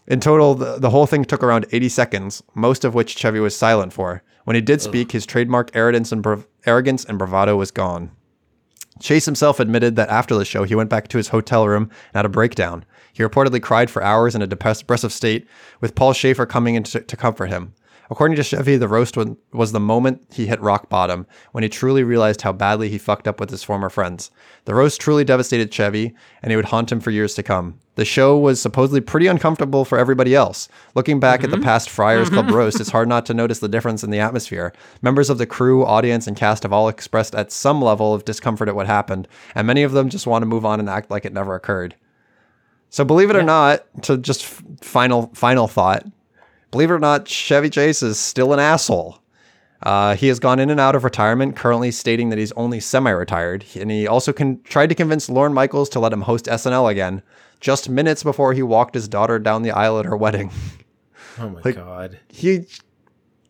In total, the, the whole thing took around 80 seconds, most of which Chevy was silent for. When he did speak, his trademark arrogance and, brav- arrogance and bravado was gone. Chase himself admitted that after the show, he went back to his hotel room and had a breakdown. He reportedly cried for hours in a depressive state, with Paul Shaffer coming in to, to comfort him. According to Chevy, the roast was, the moment he hit rock bottom, when he truly realized how badly he fucked up with his former friends. The roast truly devastated Chevy, and it would haunt him for years to come. The show was supposedly pretty uncomfortable for everybody else. Looking back at the mm-hmm. past Friars Club mm-hmm. roast, it's hard not to notice the difference in the atmosphere. Members of the crew, audience, and cast have all expressed at some level of discomfort at what happened, and many of them just want to move on and act like it never occurred. So believe it or not, to just f- final final thought, believe it or not, Chevy Chase is still an asshole. Uh, he has gone in and out of retirement, currently stating that he's only semi-retired, and he also con- tried to convince Lorne Michaels to let him host SNL again, just minutes before he walked his daughter down the aisle at her wedding. Oh my god, He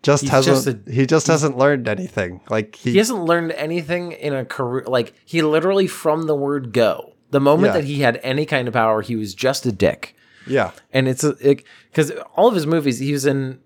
just He's hasn't. just a- he just hasn't learned anything. Like he, he hasn't learned anything in a career. Like he literally, from the word go, the moment Yeah. that he had any kind of power, he was just a dick. yeah, and it's because all of his movies he was in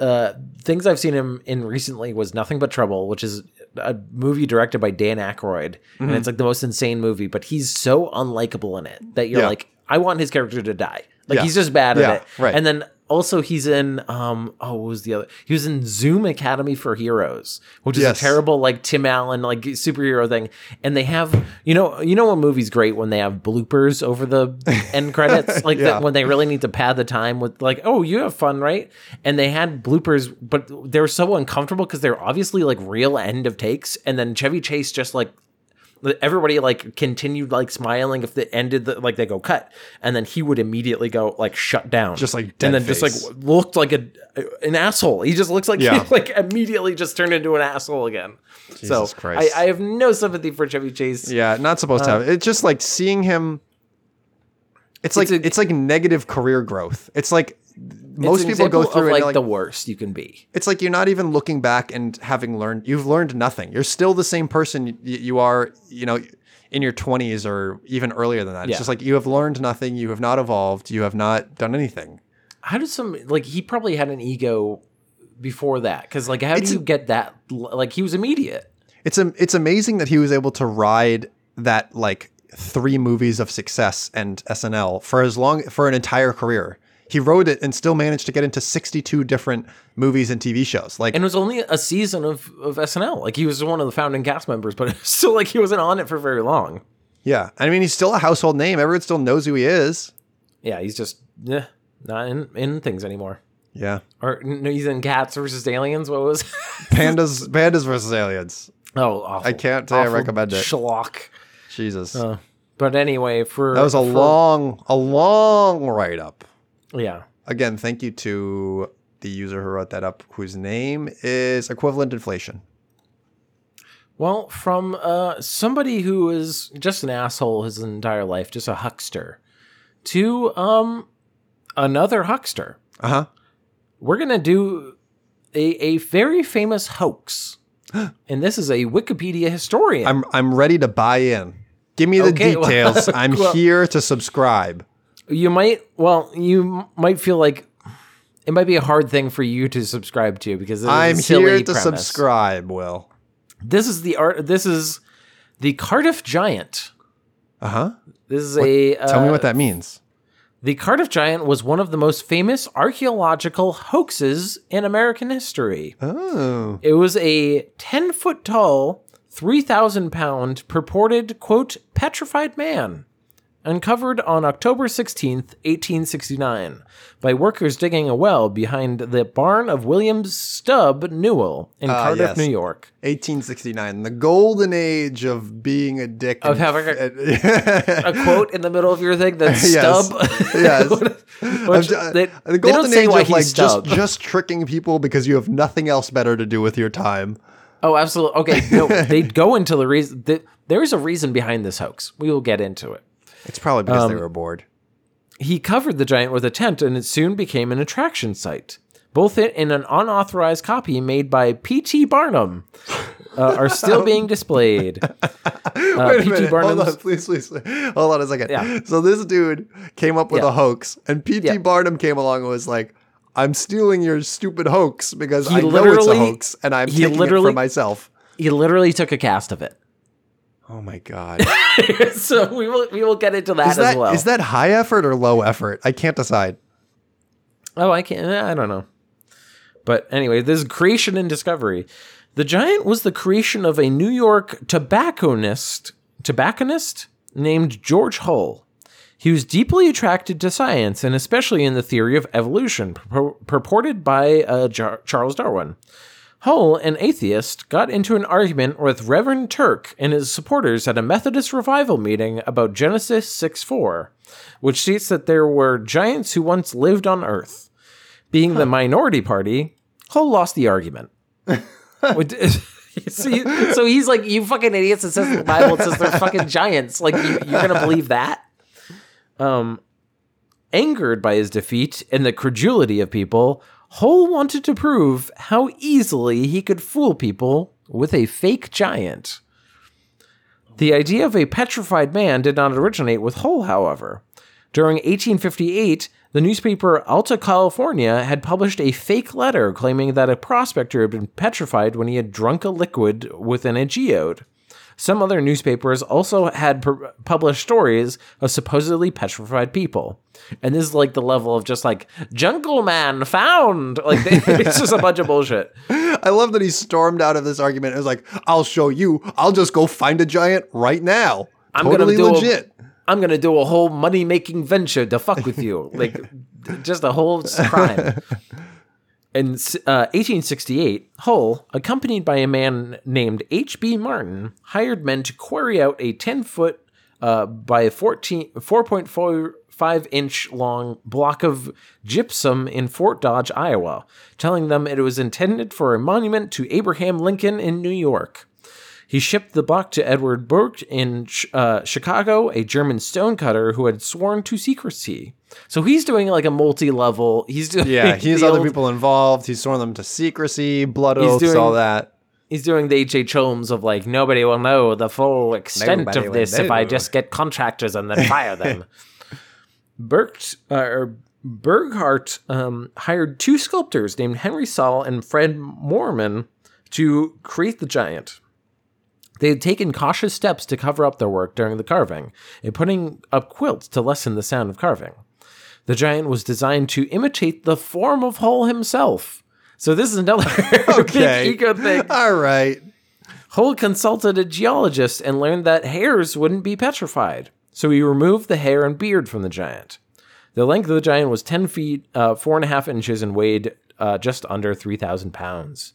uh things i've seen him in recently was nothing but trouble which is a movie directed by dan Aykroyd, and it's like the most insane movie but he's so unlikable in it that you're Yeah. like i want his character to die like Yeah. he's just bad Yeah, at it right. and then also he's in um oh what was the other he was in zoom academy for heroes which is Yes. a terrible like tim allen like superhero thing and they have you know you know what movie's great when they have bloopers over the end credits like Yeah. that when they really need to pad the time with like oh you have fun right and they had bloopers but they were so uncomfortable because they're obviously like real end of takes and then chevy chase just like everybody like continued like smiling if they ended the, like they go cut and then he would immediately go like shut down Just, like, and then just like looked like a an asshole he just looks like Yeah. he like immediately just turned into an asshole again so Christ. I, I have no sympathy for chevy chase yeah, not supposed to have. It's just like seeing him. It's like Uh, It's a- it's like negative career growth. It's like most It's people go through like, like the worst you can be. It's like you're not even looking back and having learned you've learned nothing. You're still the same person y- you are you know in your 20s or even earlier than that. It's Yeah. just like you have learned nothing you have not evolved you have not done anything. How does some like he probably had an ego before that because like how It's do you get that like he was immediate. It's a, it's amazing that he was able to ride that like three movies of success and SNL for as long for an entire career he wrote it and still managed to get into 62 different movies and TV shows. Like and it was only a season of, of snl like he was one of the founding cast members but still like he wasn't on it for very long. Yeah. I mean he's still a household name. Everyone still knows who he is. Yeah he's just yeah not in, in things anymore. Yeah. Or no he's in cats versus aliens what was pandas pandas versus aliens. Oh awful, I can't say I recommend it. schlock. Jesus. Uh, but anyway for that was a for- long, a long write up. Yeah Again, thank you to the user who wrote that up, whose name is equivalent inflation. Well, from uh, somebody who is just an asshole his entire life, just a huckster, to um, another huckster. Uh huh. We're gonna do a, a very famous hoax, and this is a Wikipedia historian. I'm I'm ready to buy in. Give me the Okay, well- details. I'm well- here to subscribe. You might, well, you might feel like it might be a hard thing for you to subscribe to because I'm here to premise. subscribe. Will. This is the art. This is the Cardiff Giant. Uh huh. This is a. Uh, Tell me what that means. The Cardiff Giant was one of the most famous archaeological hoaxes in American history. Oh. It was a 10 foot tall, 3,000 pound purported, quote, petrified man, uncovered on October 16th, 1869, by workers digging a well behind the barn of William Stub Newell in ah, Cardiff, yes. New York. 1869, the golden age of being a dick. Of having A quote in the middle of your thing that Yes. Stub. yes. Which they, the they golden don't say age why of he's like just Stub. just tricking people because you have nothing else better to do with your time. Oh, absolutely. Okay, no, they go into the reason. The, there is a reason behind this hoax. We will get into it. It's probably because Um, they were bored. He covered the giant with a tent, and it soon became an attraction site. Both it and an unauthorized copy made by P.T. Barnum uh, are still being displayed. Uh, Wait a minute. Hold on, please, please. Hold on a second. Yeah. So this dude came up with Yeah. a hoax, and P.T. Yeah. Barnum came along and was like, "I'm stealing your stupid hoax because He I know it's a hoax, and I'm taking it for myself." he literally took a cast of it. Oh my god. so we will we will get into that, Is that as well. is that high effort or low effort? I can't decide. Oh, I can't. I don't know. But anyway, this is creation and discovery. The giant was the creation of a New York tobacconist, tobacconist named George Hull. He was deeply attracted to science and especially in the theory of evolution pur- purported by uh, Jar- Charles Darwin. Hull, an atheist, got into an argument with Reverend Turk and his supporters at a Methodist revival meeting about Genesis 6 4, which states that there were giants who once lived on Earth. Being the minority party, Hull lost the argument. See, so he's like, you fucking idiots. It says in the Bible, it says they're fucking giants. Like, you, you're going to believe that? Um, angered by his defeat and the credulity of people, Hull wanted to prove how easily he could fool people with a fake giant. The idea of a petrified man did not originate with Hull, however. During 1858, the newspaper Alta California had published a fake letter claiming that a prospector had been petrified when he had drunk a liquid within a geode. Some other newspapers also had pu- published stories of supposedly petrified people. And this is like the level of just like, Jungle Man found! Like, it's just a bunch of bullshit. I love that he stormed out of this argument. It was like, "I'll show you. I'll just go find a giant right now." I'm gonna totally do legit. I'm gonna do a whole money making venture to fuck with you, like just a whole crime. In uh, 1868, Hull, accompanied by a man named H.B. Martin, hired men to quarry out a 10 foot uh, by 14, 4.45 inch long block of gypsum in Fort Dodge, Iowa, telling them it was intended for a monument to Abraham Lincoln in New York. He shipped the block to Edward Burke in uh, Chicago, a German stonecutter who had sworn to secrecy. So he's doing like a multi-level. He's doing Yeah, he has other old- people involved. He's sworn them to secrecy, blood oaths, doing- all that. He's doing the H. H. Holmes of like nobody will know the full extent Nobody of this if I just get contractors and then fire them. Burke uh, or Berghart um, hired two sculptors named Henry Saul and Fred Mohrmann to create the giant. They had taken cautious steps to cover up their work during the carving and putting up quilts to lessen the sound of carving. The giant was designed to imitate the form of Hull himself. So this is another Okay. big ego thing. All right. Hull consulted a geologist and learned that hairs wouldn't be petrified. So he removed the hair and beard from the giant. The length of the giant was 10 feet, uh, 4.5 inches, and weighed uh, just under 3,000 pounds.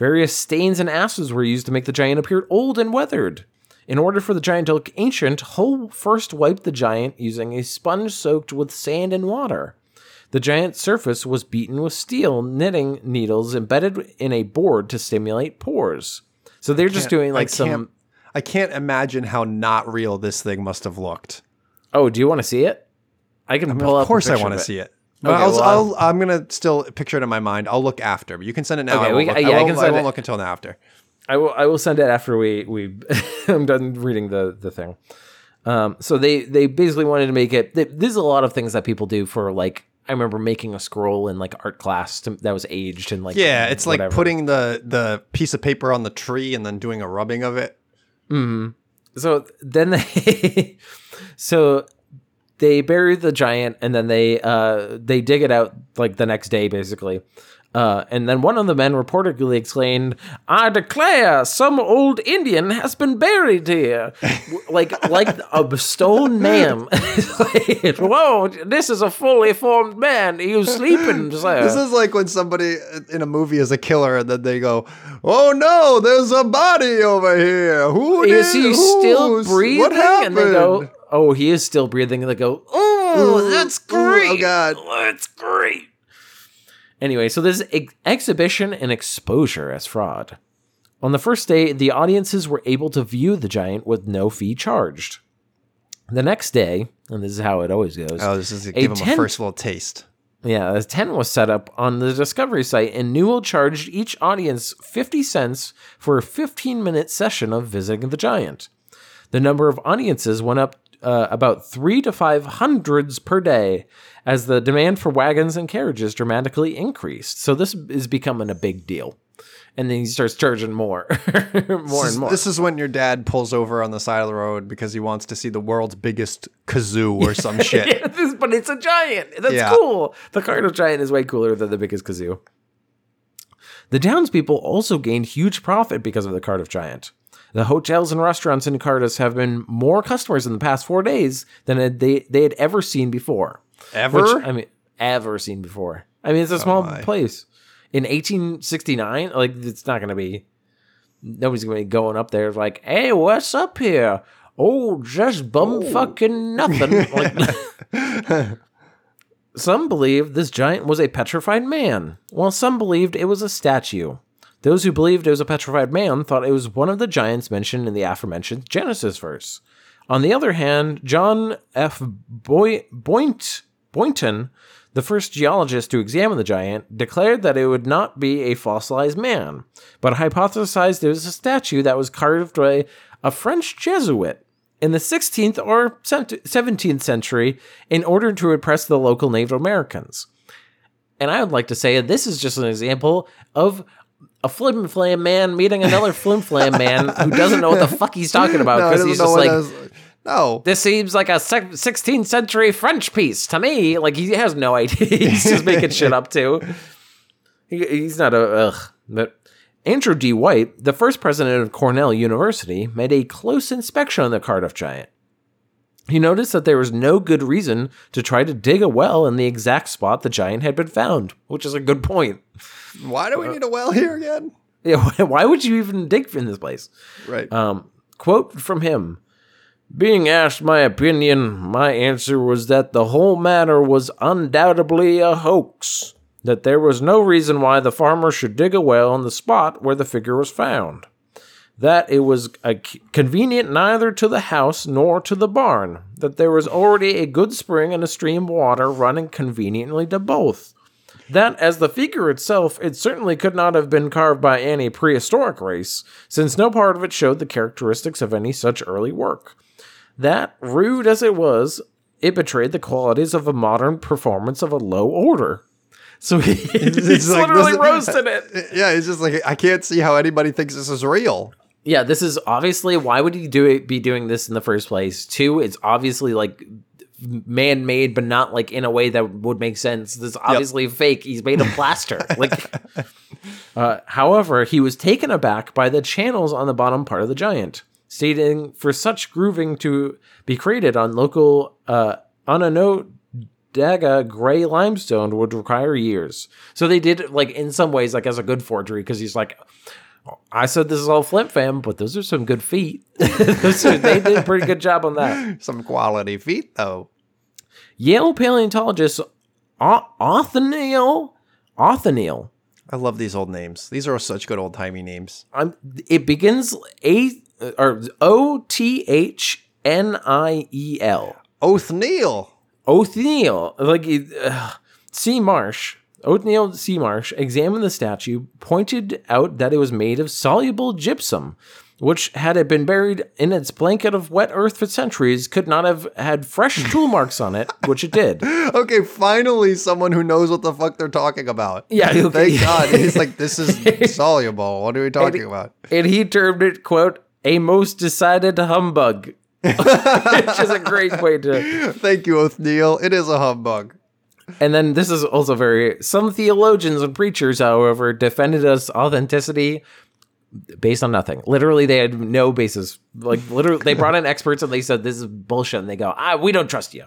Various stains and acids were used to make the giant appear old and weathered. In order for the giant to look ancient, Hull first wiped the giant using a sponge soaked with sand and water. The giant's surface was beaten with steel knitting needles embedded in a board to stimulate pores. So they're just doing like I some. I can't imagine how not real this thing must have looked. Oh, do you want to see it? I can pull up. of course, I want to see it. But Okay, I'll, well, I'll, I'm gonna still picture it in my mind. I'll look after. But you can send it now. Okay, I won't, look, yeah, I I won't, I send won't it. look until after. I will. I will send it after we we. I'm done reading the the thing. Um, so they they basically wanted to make it. th- There's a lot of things that people do for like. I remember making a scroll in like art class to, that was aged and like Yeah, it's like putting the the piece of paper on the tree and then doing a rubbing of it. So then they, so they bury the giant and then they uh they dig it out like the next day basically. Uh, and then one of the men reportedly exclaimed, "I declare, some old Indian has been buried here, like like a stone man. Like, Whoa, this is a fully formed man. He was sleeping, sir." This is like when somebody in a movie is a killer and then they go, "Oh no, there's a body over here. Who is did- he still breathing? What happened?" And they go, "Oh, he is still breathing." And they go, "Oh, that's Ooh, ooh, great! oh, God. that's great." Anyway, so this ex- exhibition and exposure as fraud. On the first day, the audiences were able to view the giant with no fee charged. The next day, and this is how it always goes. Oh, this is to A give him a first little taste. Yeah, a tent was set up on the Discovery site, and Newell charged each audience 50 cents for a 15 minute session of visiting the giant. The number of audiences went up uh, about three to five hundreds per day as the demand for wagons and carriages dramatically increased. So this is becoming a big deal. And then he starts charging more, more is, and more. this is when your dad pulls over on the side of the road because he wants to see the world's biggest kazoo or some shit. Yeah, this- but it's a giant. That's Yeah. cool. The Cardiff Giant is way cooler than the biggest kazoo. The townspeople also gained huge profit because of the Cardiff Giant. The hotels and restaurants in Cardiff have been more customers in the past four days than they, they had ever seen before. Ever? Which, I mean, ever seen before. I mean, it's a oh small my. place. In 1869, like, it's not going to be, nobody's going to be going up there like, hey, what's up here? Oh, just bum fucking nothing. like, some believed this giant was a petrified man, while some believed it was a statue. Those who believed it was a petrified man thought it was one of the giants mentioned in the aforementioned Genesis verse. On the other hand, John F. Boy- Boynt- Boynton, the first geologist to examine the giant, declared that it would not be a fossilized man, but hypothesized it was a statue that was carved by a French Jesuit in the 16th or 17th century in order to impress the local Native Americans. And I would like to say this is just an example of a flim flam man meeting another flim flam man who doesn't know what the fuck he's talking about No, because doesn't he's just like, no. this seems like a 16th century French piece to me. Like he has no idea. he's just making shit up too. He, he's not a ugh. But Andrew D. White, the first president of Cornell University, made a close inspection on the Cardiff Giant. He noticed that there was no good reason to try to dig a well in the exact spot the giant had been found, which is a good point. Why do we need a well here again? Yeah, why would you even dig in this place? Right. Um, quote from him Being asked my opinion, my answer was that the whole matter was undoubtedly a hoax, that there was no reason why the farmer should dig a well on the spot where the figure was found, that it was convenient neither to the house nor to the barn, that there was already a good spring and a stream of water running conveniently to both that as the figure itself, it certainly could not have been carved by any prehistoric race, since no part of it showed the characteristics of any such early work. That, rude as it was, it betrayed the qualities of a modern performance of a low order. So he, he's like, literally roasted it. yeah, it's just like I can't see how anybody thinks this is real. Yeah, this is obviously why would he do it? Be doing this in the first place? Two, it's obviously like man-made, but not like in a way that would make sense. This is obviously fake. He's made of plaster. like, uh, however, he was taken aback by the channels on the bottom part of the giant, stating for such grooving to be created on local uh, Onondaga gray limestone would require years. So they did like in some ways like as a good forgery because he's like. I said this is all Flint fam, but those are some good feet. Those are- they did a pretty good job on that. Some quality feet though. Yale paleontologist Othniel Othniel. I love these old names. These are such good old timey names. I'm, it begins a or O T H N I E L. Othniel. Othniel, like uh, C. Marsh, Othniel C. Marsh examined the statue, pointed out that it was made of soluble gypsum, which, had it been buried in its blanket of wet earth for centuries, could not have had fresh tool marks on it, which it did. Okay, finally someone who knows what the fuck they're talking about. Yeah, okay. Thank God. He's like, this is soluble. What are we talking about? And he termed it, quote, a most decided humbug. which is a great way to. Thank you, Othniel. It is a humbug. And then this is also very. Some theologians and preachers, however, defended its authenticity based on nothing. Literally, they had no basis. Like literally, they brought in experts and they said this is bullshit, and they go, "Ah, we don't trust you."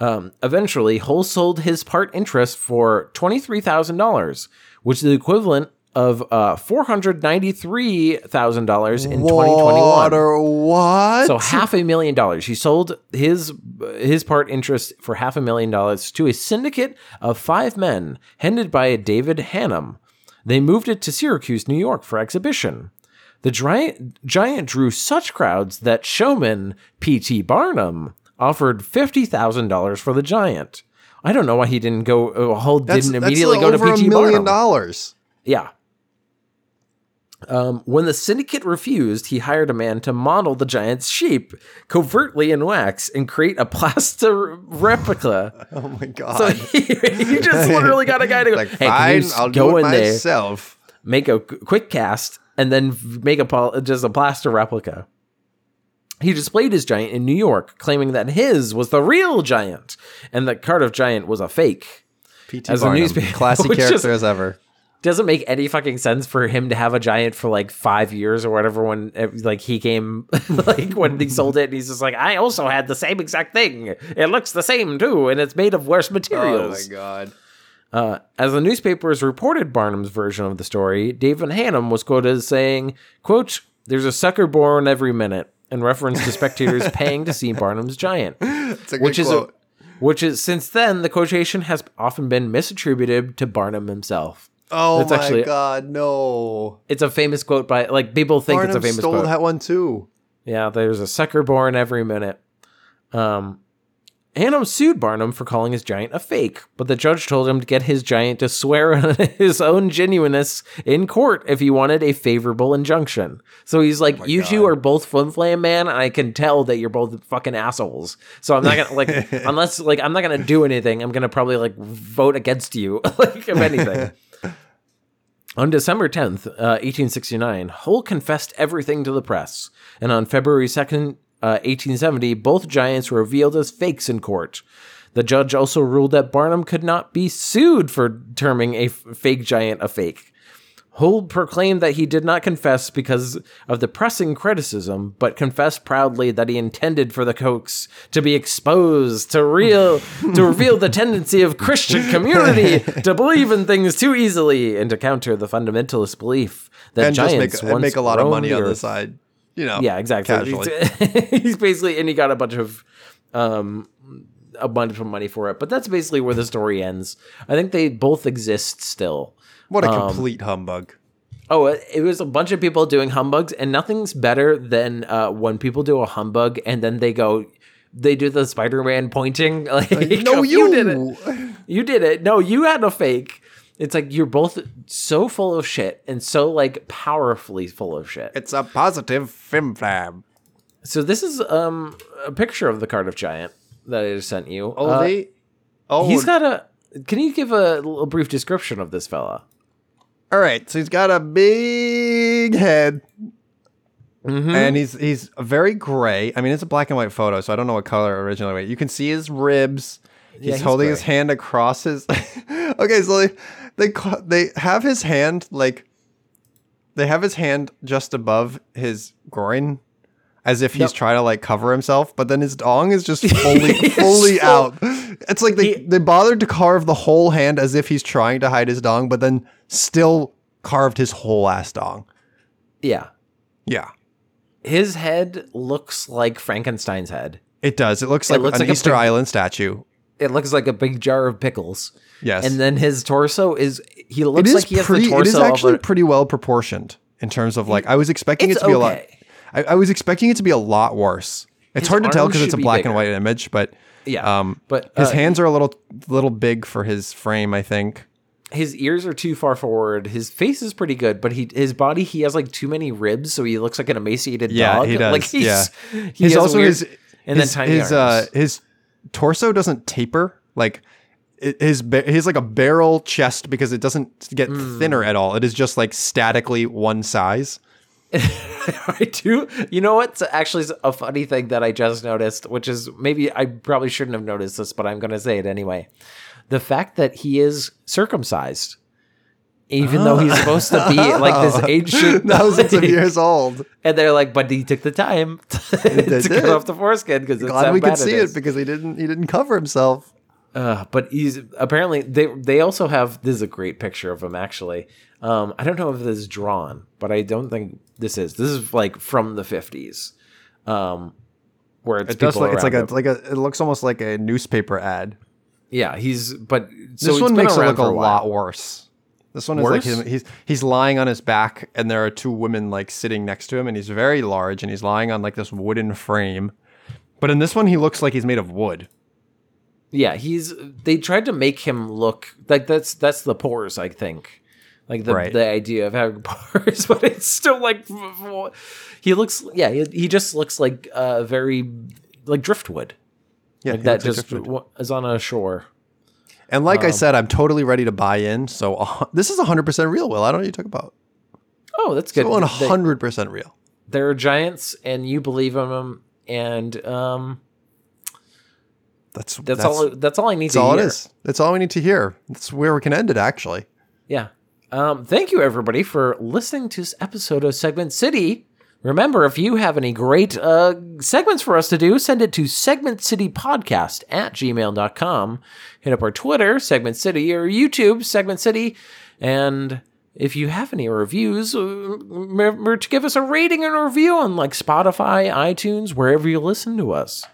Um, eventually, Hull sold his part interest for twenty three thousand dollars, which is the equivalent of uh, four hundred ninety three thousand dollars in twenty twenty one. What? So half a million dollars. He sold his his part interest for half a million dollars to a syndicate of five men headed by David Hannum. They moved it to Syracuse, New York, for exhibition. The giant, giant drew such crowds that showman P.T. Barnum offered fifty thousand dollars for the giant. I don't know why he didn't go. Uh, Hull that's, didn't that's immediately go to P.T. a million Barnum. dollars. Yeah. Um, when the syndicate refused, he hired a man to model the giant's sheep covertly in wax and create a plaster replica. Oh my god! So he, he just literally got a guy to go, like, hey, fine, I'll go do it in there, myself. make a quick cast, and then make a pol- just a plaster replica. He displayed his giant in New York, claiming that his was the real giant and that Cardiff Giant was a fake. P.T. As a Barnum, newspaper- classy which is- character as ever. Doesn't make any fucking sense for him to have a giant for like five years or whatever when eh, like he came like when he sold it and he's just like i also had the same exact thing it looks the same too and it's made of worse materials. Oh my god! uh, as the newspapers reported barnum's version of the story david hannum was quoted as saying quote there's a sucker born every minute in reference to spectators paying to see barnum's giant It's a good which is a, which is since then the quotation has often been misattributed to barnum himself oh that's my actually- god! No, it's a famous quote by like people think Barnum it's a famous quote. I stole quote. that one too. Yeah, there's a sucker born every minute. Um, Hannum sued Barnum for calling his giant a fake, but the judge told him to get his giant to swear on his own genuineness in court if he wanted a favorable injunction. So he's like, "You two are both Flim Flam Man, and I can tell that you're both fucking assholes. So I'm not gonna like, unless like I'm not gonna do anything. I'm gonna probably like vote against you, like if anything." On December 10th, uh, 1869, Hull confessed everything to the press, and on February 2nd, uh, 1870, both giants were revealed as fakes in court. The judge also ruled that Barnum could not be sued for terming a f- fake giant a fake. Hull proclaimed that he did not confess because of the pressing criticism, but confessed proudly that he intended for the hoax to be exposed to real to reveal the tendency of Christian community to believe in things too easily and to counter the fundamentalist belief that and just giants make, and once make a lot of money on the side. You know, Yeah, exactly. Casually. He's basically, and he got a bunch of, um, a bunch of money for it. But that's basically where the story ends. I think they both exist still. What a Um, complete humbug. Oh, it was a bunch of people doing humbugs, and nothing's better than uh, when people do a humbug and then they go, they do the Spider-Man pointing. Like, No, you. did it. You did it. No, you had a fake. It's like you're both so full of shit and so like powerfully full of shit. It's a positive fim flam. So this is um a picture of the Cardiff Giant that I just sent you. Oh, Uh, they. Oh, he's got a. Can you give a, little brief description of this fella? All right. So he's got a big head, Mm-hmm. and he's he's very gray. I mean, it's a black and white photo, so I don't know what color originally. You can see his ribs. He's, he's holding his hand across his. okay, so they they they have his hand like. They have his hand just above his groin, as if he's Yep. trying to like cover himself, but then his dong is just fully fully full- out. It's like they, He- they bothered to carve the whole hand as if he's trying to hide his dong, but then still carved his whole ass dong. Yeah, Yeah. his head looks like Frankenstein's head. It does. It looks like it looks an like a Easter big- Island statue. It looks like a big jar of pickles. Yes. And then his torso is. He looks is like he has the torso it is actually a- pretty well proportioned in terms of like I was expecting it to be a lot. I, I was expecting it to be a lot worse. It's His hard to tell because it's a be black and white image, but Yeah, um but, his uh, hands are a little little big for his frame, I think. His ears are too far forward. His face is pretty good, but he his body he has like too many ribs, so he looks like an emaciated Yeah, dog. he does, Like he's, yeah. he He's also weird- his and his, then tiny his uh his torso doesn't taper like his he's like a barrel chest because it doesn't get Hmm. thinner at all. It is just like statically one size. I do. You know what's actually a funny thing that I just noticed, which is maybe I probably shouldn't have noticed this, but I'm going to say it anyway. The fact that he is circumcised, even though he's supposed to be like this ancient thousands of years old. and they're like, but he took the time to, to cut off the foreskin because Glad we could see it because he didn't he didn't cover himself. Uh, but he's apparently they they also have this is a great picture of him actually. Um, I don't know if this is drawn, but I don't think this is. This is like from the fifties, um, where it's It does look it's like a like a it looks almost like a newspaper ad. Yeah. He's but so this one makes it look for a lot worse. This one is like Worse? him, he's he's lying on his back, and there are two women like sitting next to him, and he's very large, and he's lying on like this wooden frame. But in this one, he looks like he's made of wood. Yeah, he's. They tried to make him look like that's that's the pores. I think, like the Right. the idea of having pores, but it's still like he looks. Yeah, he, he just looks like uh very like driftwood. Yeah, like that like just w- is on a shore. And like Um, I said, I'm totally ready to buy in. So hu- this is 100 percent real. Will I don't know what you talk about. Oh, that's good. So 100 percent real. they're giants, and you believe in them, and um, That's that's, all. That's all I need That's to all hear. it is. That's all we need to hear. That's where we can end it. Actually, Yeah. Um, thank you, everybody, for listening to this episode of Segment City. Remember, if you have any great uh, segments for us to do, send it to segmentcitypodcast at gmail.com. Hit up our Twitter, Segment City, or YouTube, Segment City. And if you have any reviews, uh, remember to give us a rating and a review on like Spotify, iTunes, wherever you listen to us.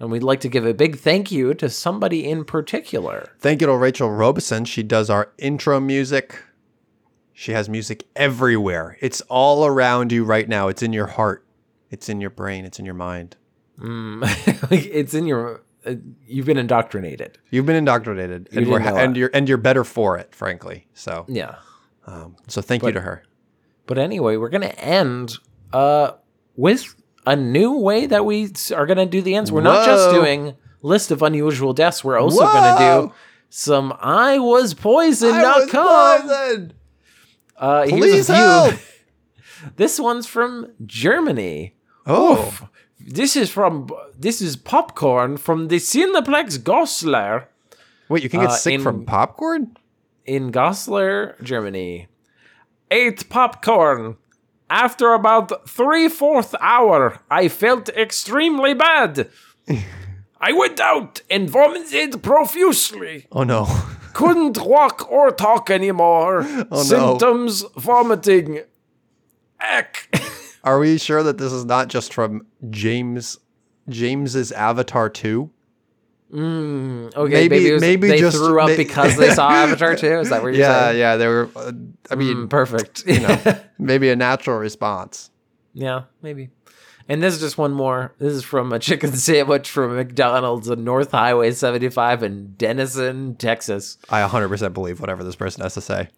And we'd like to give a big thank you to somebody in particular. thank you to Rachel Robeson. She does our intro music. She has music everywhere. It's all around you right now. It's in your heart. It's in your brain. It's in your mind. like it's in your uh, you've been indoctrinated You've been indoctrinated, and we're and you're and you're better for it, frankly. So, yeah um, so thank you to her. but anyway we're gonna end uh with a new way that we are gonna do the ends we're not just doing list of unusual deaths we're also Whoa. gonna do some i was poisoned I was poisoned. Uh Please help. this one's from germany Oh, Oof. this is from this is popcorn from the cineplex goslar wait! You can get Uh, sick in- from popcorn. in Goslar, Germany. Ate popcorn. After about three fourth hour, I felt extremely bad. I went out and vomited profusely. Oh no! Couldn't walk or talk anymore. Oh, no. Symptoms vomiting. Eck. Are we sure that this is not just from James James's Avatar Two? Mm, okay, Maybe- maybe, was- maybe they just- threw up may- because they saw Avatar Two. Is that what you're Yeah, saying? yeah. They were. Uh, I mean, Mm, perfect. you know, maybe a natural response. Yeah, maybe. And this is just one more. This is from a chicken sandwich from McDonald's on North Highway 75 in Denison, Texas. I 100% believe whatever this person has to say.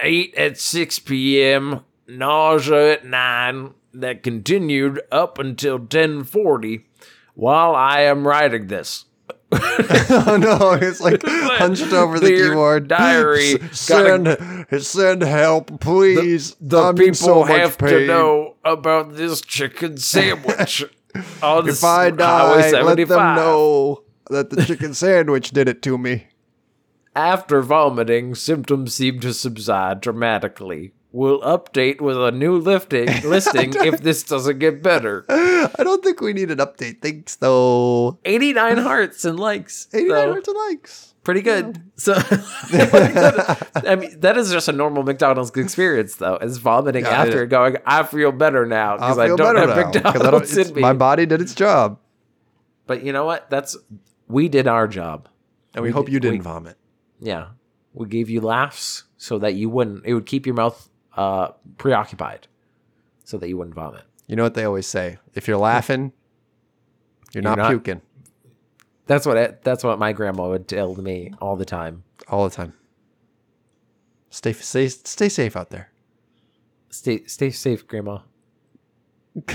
8 at 6 p.m., nausea at 9, that continued up until 1040 while I am writing this. Oh no! It's like hunched over the Dear keyboard. diary, send, send help, please. The I'm people so have to know about this chicken sandwich. on If I die, let them know that the chicken sandwich did it to me. After vomiting, symptoms seem to subside dramatically. We'll update with a new lifting listing if this doesn't get better. I don't think we need an update. Thanks, though. 89 hearts and likes. 89 so hearts and likes. pretty good. So I mean that is just a normal McDonald's experience though. Is vomiting Yeah, after is. going, I feel better now because I, feel don't better have now. 'cause I don't- McDonald's in me. My body did its job. but you know what? That's we did our job. And we, We hope did- you didn't we- vomit. Yeah. We gave you laughs so that you wouldn't it would keep your mouth uh preoccupied so that you wouldn't vomit. You know what they always say? If you're laughing, you're, not, not- puking That's what it, that's what my grandma would tell me all the time. all the time. Stay, stay, stay safe out there. Stay stay safe, grandma.